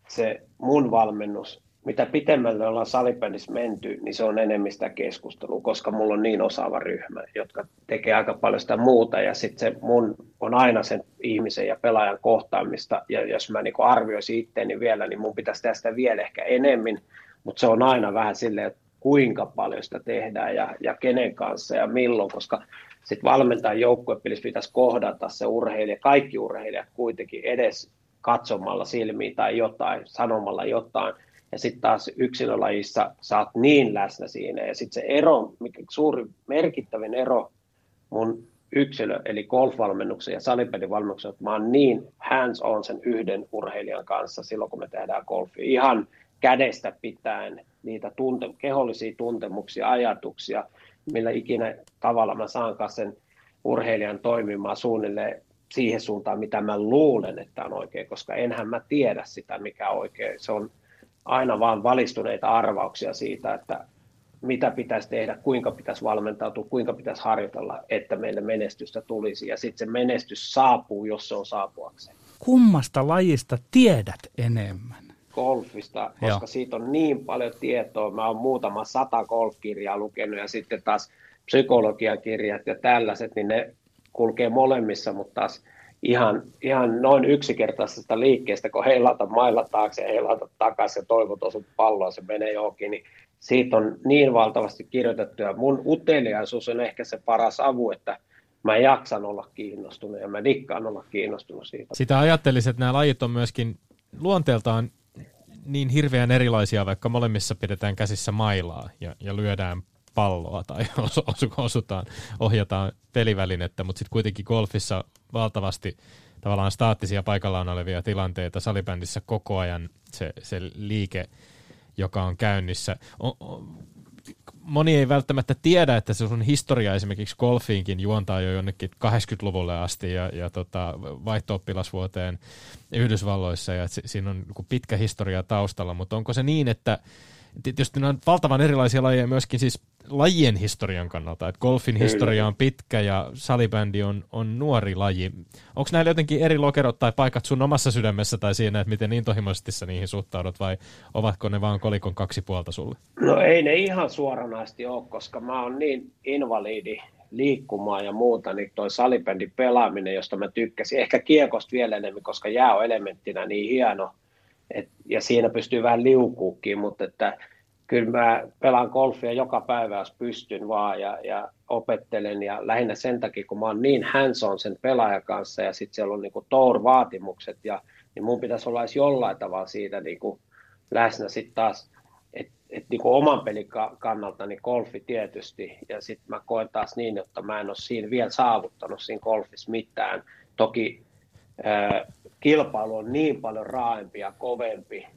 [SPEAKER 4] se mun valmennus, mitä pitemmälle ollaan salibändissä menty, niin se on enemmän sitä keskustelua, koska mulla on niin osaava ryhmä, jotka tekee aika paljon sitä muuta, ja sitten se mun on aina sen ihmisen ja pelaajan kohtaamista, ja jos mä niinku arvioisin itteeni vielä, niin mun pitäisi tehdä sitä vielä ehkä enemmän, mutta se on aina vähän silleen, että kuinka paljon sitä tehdään ja, ja kenen kanssa ja milloin, koska sitten valmentajan joukkuepelissä pitäisi kohdata se urheilija, kaikki urheilijat kuitenkin edes katsomalla silmiin tai jotain, sanomalla jotain. Ja sitten taas yksilölajissa oot niin läsnä siinä. Ja sitten se ero, mikä suuri merkittävin ero mun yksilö, eli golfvalmennuksen ja salipelivalmennuksen, että mä oon niin hands on sen yhden urheilijan kanssa silloin, kun me tehdään golfia. Ihan kädestä pitäen niitä tunte- kehollisia tuntemuksia, ajatuksia, millä ikinä tavalla mä saan sen urheilijan toimimaan suunnilleen siihen suuntaan, mitä mä luulen, että on oikein, koska enhän mä tiedä sitä, mikä on oikein. Se on aina vaan valistuneita arvauksia siitä, että mitä pitäisi tehdä, kuinka pitäisi valmentautua, kuinka pitäisi harjoitella, että meille menestystä tulisi. Ja sitten se menestys saapuu, jos se on saapuakseen.
[SPEAKER 1] Kummasta lajista tiedät enemmän?
[SPEAKER 4] Golfista, koska Joo. siitä on niin paljon tietoa. Mä oon muutama sata golfkirjaa lukenut ja sitten taas psykologiakirjat ja tällaiset, niin ne kulkee molemmissa, mutta taas ihan, ihan noin yksinkertaisesta liikkeestä, kun heilata mailla taakse ja heilata takaisin ja toivot osut palloa, se menee johonkin, niin siitä on niin valtavasti kirjoitettu ja mun uteliaisuus on ehkä se paras avu, että mä jaksan olla kiinnostunut ja mä dikkaan olla kiinnostunut siitä.
[SPEAKER 3] Sitä ajattelisin, että nämä lajit on myöskin luonteeltaan niin hirveän erilaisia, vaikka molemmissa pidetään käsissä mailaa ja, ja lyödään palloa tai osutaan, ohjataan pelivälinettä, mutta sitten kuitenkin golfissa valtavasti tavallaan staattisia paikallaan olevia tilanteita, salibändissä koko ajan se, se liike, joka on käynnissä. O, o, moni ei välttämättä tiedä, että se sun historia esimerkiksi golfiinkin juontaa jo jonnekin 80-luvulle asti ja, ja tota, vaihto-oppilasvuoteen Yhdysvalloissa ja siinä on pitkä historia taustalla, mutta onko se niin, että tietysti nämä on valtavan erilaisia lajeja myöskin siis lajien historian kannalta, että golfin Kyllä. historia on pitkä ja salibändi on, on nuori laji. Onko näillä jotenkin eri lokerot tai paikat sun omassa sydämessä tai siinä, että miten intohimoisesti sä niihin suhtaudut vai ovatko ne vaan kolikon kaksi puolta sulle?
[SPEAKER 4] No ei ne ihan suoranaisesti ole, koska mä oon niin invalidi liikkumaan ja muuta, niin toi salibändin pelaaminen, josta mä tykkäsin, ehkä kiekosta vielä enemmän, koska jää on elementtinä niin hieno, et, ja siinä pystyy vähän liukuukin, mutta että kyllä mä pelaan golfia joka päivä, jos pystyn vaan ja, ja opettelen ja lähinnä sen takia, kun mä oon niin hands on sen pelaajan kanssa ja sitten siellä on niinku tour-vaatimukset ja niin mun pitäisi olla edes jollain tavalla siitä niinku läsnä sitten taas, että et niinku oman pelin kannalta niin golfi tietysti ja sitten mä koen taas niin, että mä en ole siinä vielä saavuttanut siinä golfissa mitään. Toki ää, kilpailu on niin paljon raaempi ja kovempi,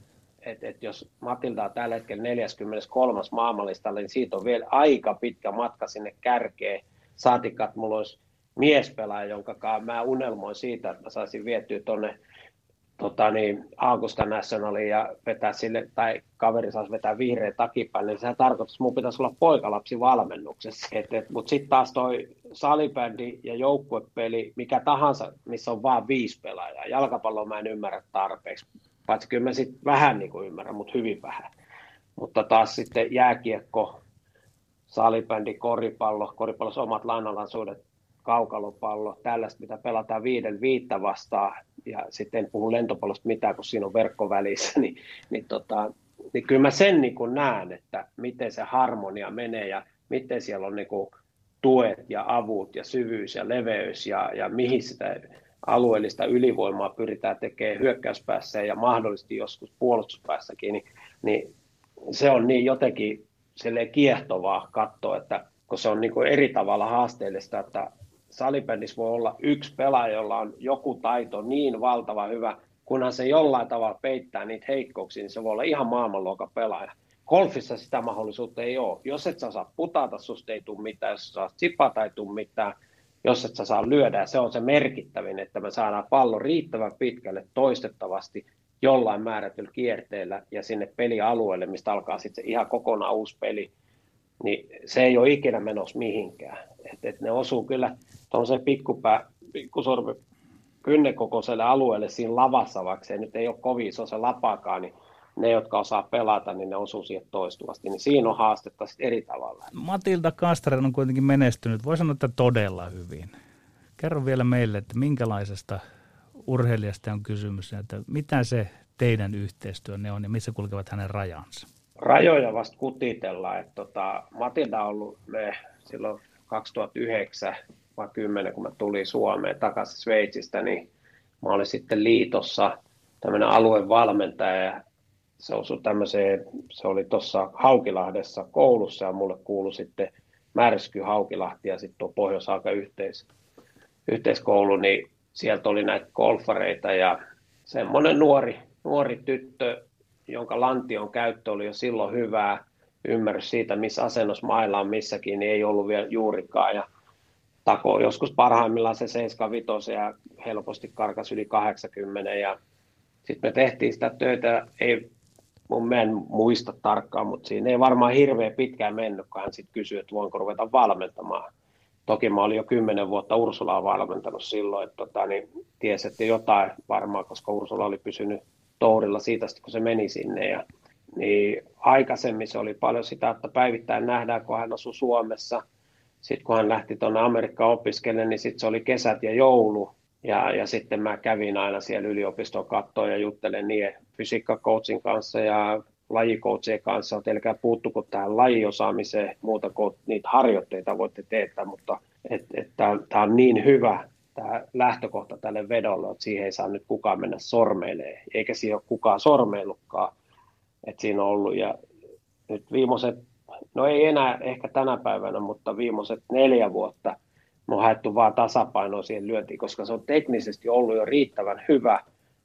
[SPEAKER 4] että et jos Matilda on tällä hetkellä 43. maailmanlistalla, niin siitä on vielä aika pitkä matka sinne kärkeen. Saatikat, että mulla olisi miespelaaja, jonka mä unelmoin siitä, että mä saisin viettyä tuonne tota niin, Augusta Nationaliin ja vetää sille, tai kaveri saisi vetää vihreä takipäin, niin sehän tarkoittaa, että mun pitäisi olla poikalapsi valmennuksessa. Mutta sitten taas toi salibändi ja joukkuepeli, mikä tahansa, missä on vain viisi pelaajaa. Jalkapalloa mä en ymmärrä tarpeeksi. Paitsi kyllä mä sitten vähän niin kuin ymmärrän, mutta hyvin vähän. Mutta taas sitten jääkiekko, salibändi, koripallo, koripallossa omat lainalaisuudet, kaukalopallo, tällaista, mitä pelataan viiden viittä vastaan, ja sitten en puhu lentopallosta mitään, kun siinä on verkko välissä, niin, niin, tota, niin kyllä mä sen niin näen, että miten se harmonia menee ja miten siellä on niin tuet ja avut ja syvyys ja leveys ja, ja mihin sitä alueellista ylivoimaa pyritään tekemään hyökkäyspäässä ja mahdollisesti joskus puolustuspäässäkin, niin, niin se on niin jotenkin kiehtovaa katsoa, että kun se on niin kuin eri tavalla haasteellista, että salibändissä voi olla yksi pelaaja, jolla on joku taito niin valtava hyvä, kunhan se jollain tavalla peittää niitä heikkouksia, niin se voi olla ihan maailmanluokan pelaaja. Golfissa sitä mahdollisuutta ei ole. Jos et sä saa putata, susta ei tule mitään, jos sä saat sipata, ei tule mitään, jos et sä saa lyödä. Se on se merkittävin, että me saadaan pallo riittävän pitkälle toistettavasti jollain määrätyllä kierteellä ja sinne pelialueelle, mistä alkaa sitten ihan kokonaan uusi peli, niin se ei ole ikinä menossa mihinkään. Et, et ne osuu kyllä tuollaisen pikkupää, pikkusormi kynnekokoiselle alueelle siinä lavassa, vaikka se nyt ei ole kovin iso se lapakaan, niin ne, jotka osaa pelata, niin ne osuu siihen toistuvasti. Niin siinä on haastetta sitten eri tavalla.
[SPEAKER 1] Matilda Kastren on kuitenkin menestynyt, voi sanoa, että todella hyvin. Kerro vielä meille, että minkälaisesta urheilijasta on kysymys, että mitä se teidän yhteistyönne on ja missä kulkevat hänen rajansa?
[SPEAKER 4] Rajoja vasta kutitellaan. Että tota, Matilda on ollut me silloin 2009 vai 10, kun mä tulin Suomeen takaisin Sveitsistä, niin mä olin sitten liitossa tämmöinen aluevalmentaja ja se se oli tuossa Haukilahdessa koulussa ja mulle kuului sitten Märsky Haukilahti ja sitten tuo pohjois yhteis, yhteiskoulu, niin sieltä oli näitä golfareita ja semmoinen nuori, nuori tyttö, jonka lantion käyttö oli jo silloin hyvää, ymmärrys siitä, missä asennossa mailla on missäkin, niin ei ollut vielä juurikaan. Ja tako joskus parhaimmillaan se 75 ja helposti karkas yli 80 ja sitten me tehtiin sitä töitä, ei mun mä en muista tarkkaan, mutta siinä ei varmaan hirveän pitkään mennyt, kun hän sitten kysyi, että voinko ruveta valmentamaan. Toki mä olin jo kymmenen vuotta Ursulaa valmentanut silloin, että tota, niin tiesi, että jotain varmaan, koska Ursula oli pysynyt tourilla siitä, kun se meni sinne. Ja, niin aikaisemmin se oli paljon sitä, että päivittäin nähdään, kun hän asui Suomessa. Sitten kun hän lähti tuonne Amerikkaan opiskelemaan, niin sitten se oli kesät ja joulu. Ja, ja sitten mä kävin aina siellä yliopiston kattoon ja juttelen niiden fysiikkakoutsin kanssa ja lajikoutsien kanssa, että älkää puuttuko tähän lajiosaamiseen muuta kuin niitä harjoitteita voitte tehdä, mutta et, et tämä on niin hyvä tämä lähtökohta tälle vedolle, että siihen ei saa nyt kukaan mennä sormeilee, eikä siihen ole kukaan sormeillutkaan, että siinä on ollut ja nyt viimeiset, no ei enää ehkä tänä päivänä, mutta viimeiset neljä vuotta me on haettu vaan tasapainoa siihen lyöntiin, koska se on teknisesti ollut jo riittävän hyvä,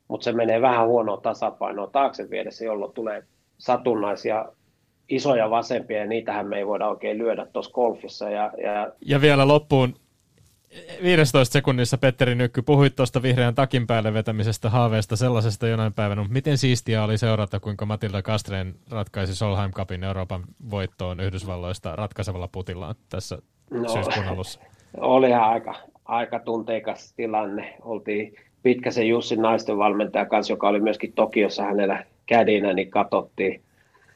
[SPEAKER 4] mutta se menee vähän huonoa tasapainoa taakse viedessä, jolloin tulee satunnaisia isoja vasempia, ja niitähän me ei voida oikein lyödä tuossa golfissa. Ja, ja...
[SPEAKER 3] ja vielä loppuun 15 sekunnissa Petteri Nykky, puhuit tuosta vihreän takin päälle vetämisestä haaveesta sellaisesta jonain päivänä, mutta miten siistiä oli seurata, kuinka Matilda Kastreen ratkaisi Solheim Cupin Euroopan voittoon Yhdysvalloista ratkaisevalla putillaan tässä no, syyskuun alussa?
[SPEAKER 4] Olihan aika, aika tunteikas tilanne. Oltiin Pitkäsen Jussin naisten valmentaja kanssa, joka oli myöskin Tokiossa hänellä kädinä, niin katsottiin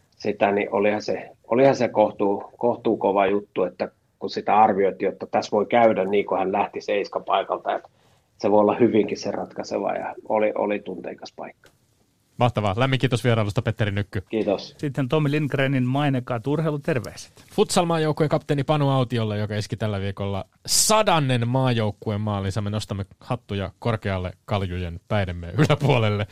[SPEAKER 4] sitä, niin olihan se, olihan se kohtuu, kohtuu kova juttu, että kun sitä arvioitiin, että tässä voi käydä niin kuin hän lähti seiska paikalta, että se voi olla hyvinkin se ratkaiseva ja oli, oli tunteikas paikka.
[SPEAKER 3] Mahtavaa. Lämmin kiitos vierailusta Petteri Nykky.
[SPEAKER 4] Kiitos.
[SPEAKER 1] Sitten Tommi Lindgrenin mainekaat urheiluterveiset.
[SPEAKER 3] Futsal maajoukkueen kapteeni Panu Autiolle, joka iski tällä viikolla sadannen maajoukkueen maalinsa. Me nostamme hattuja korkealle kaljujen päidemme yläpuolelle.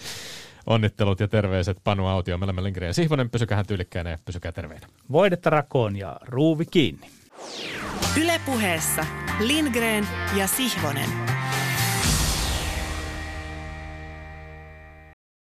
[SPEAKER 3] Onnittelut ja terveiset Panu Autio. Me olemme Lindgren ja Sihvonen. Pysykää tyylikkäänä ja pysykää terveinä.
[SPEAKER 1] Voidetta rakoon ja ruuvi kiinni.
[SPEAKER 2] Ylepuheessa Lindgren ja Sihvonen.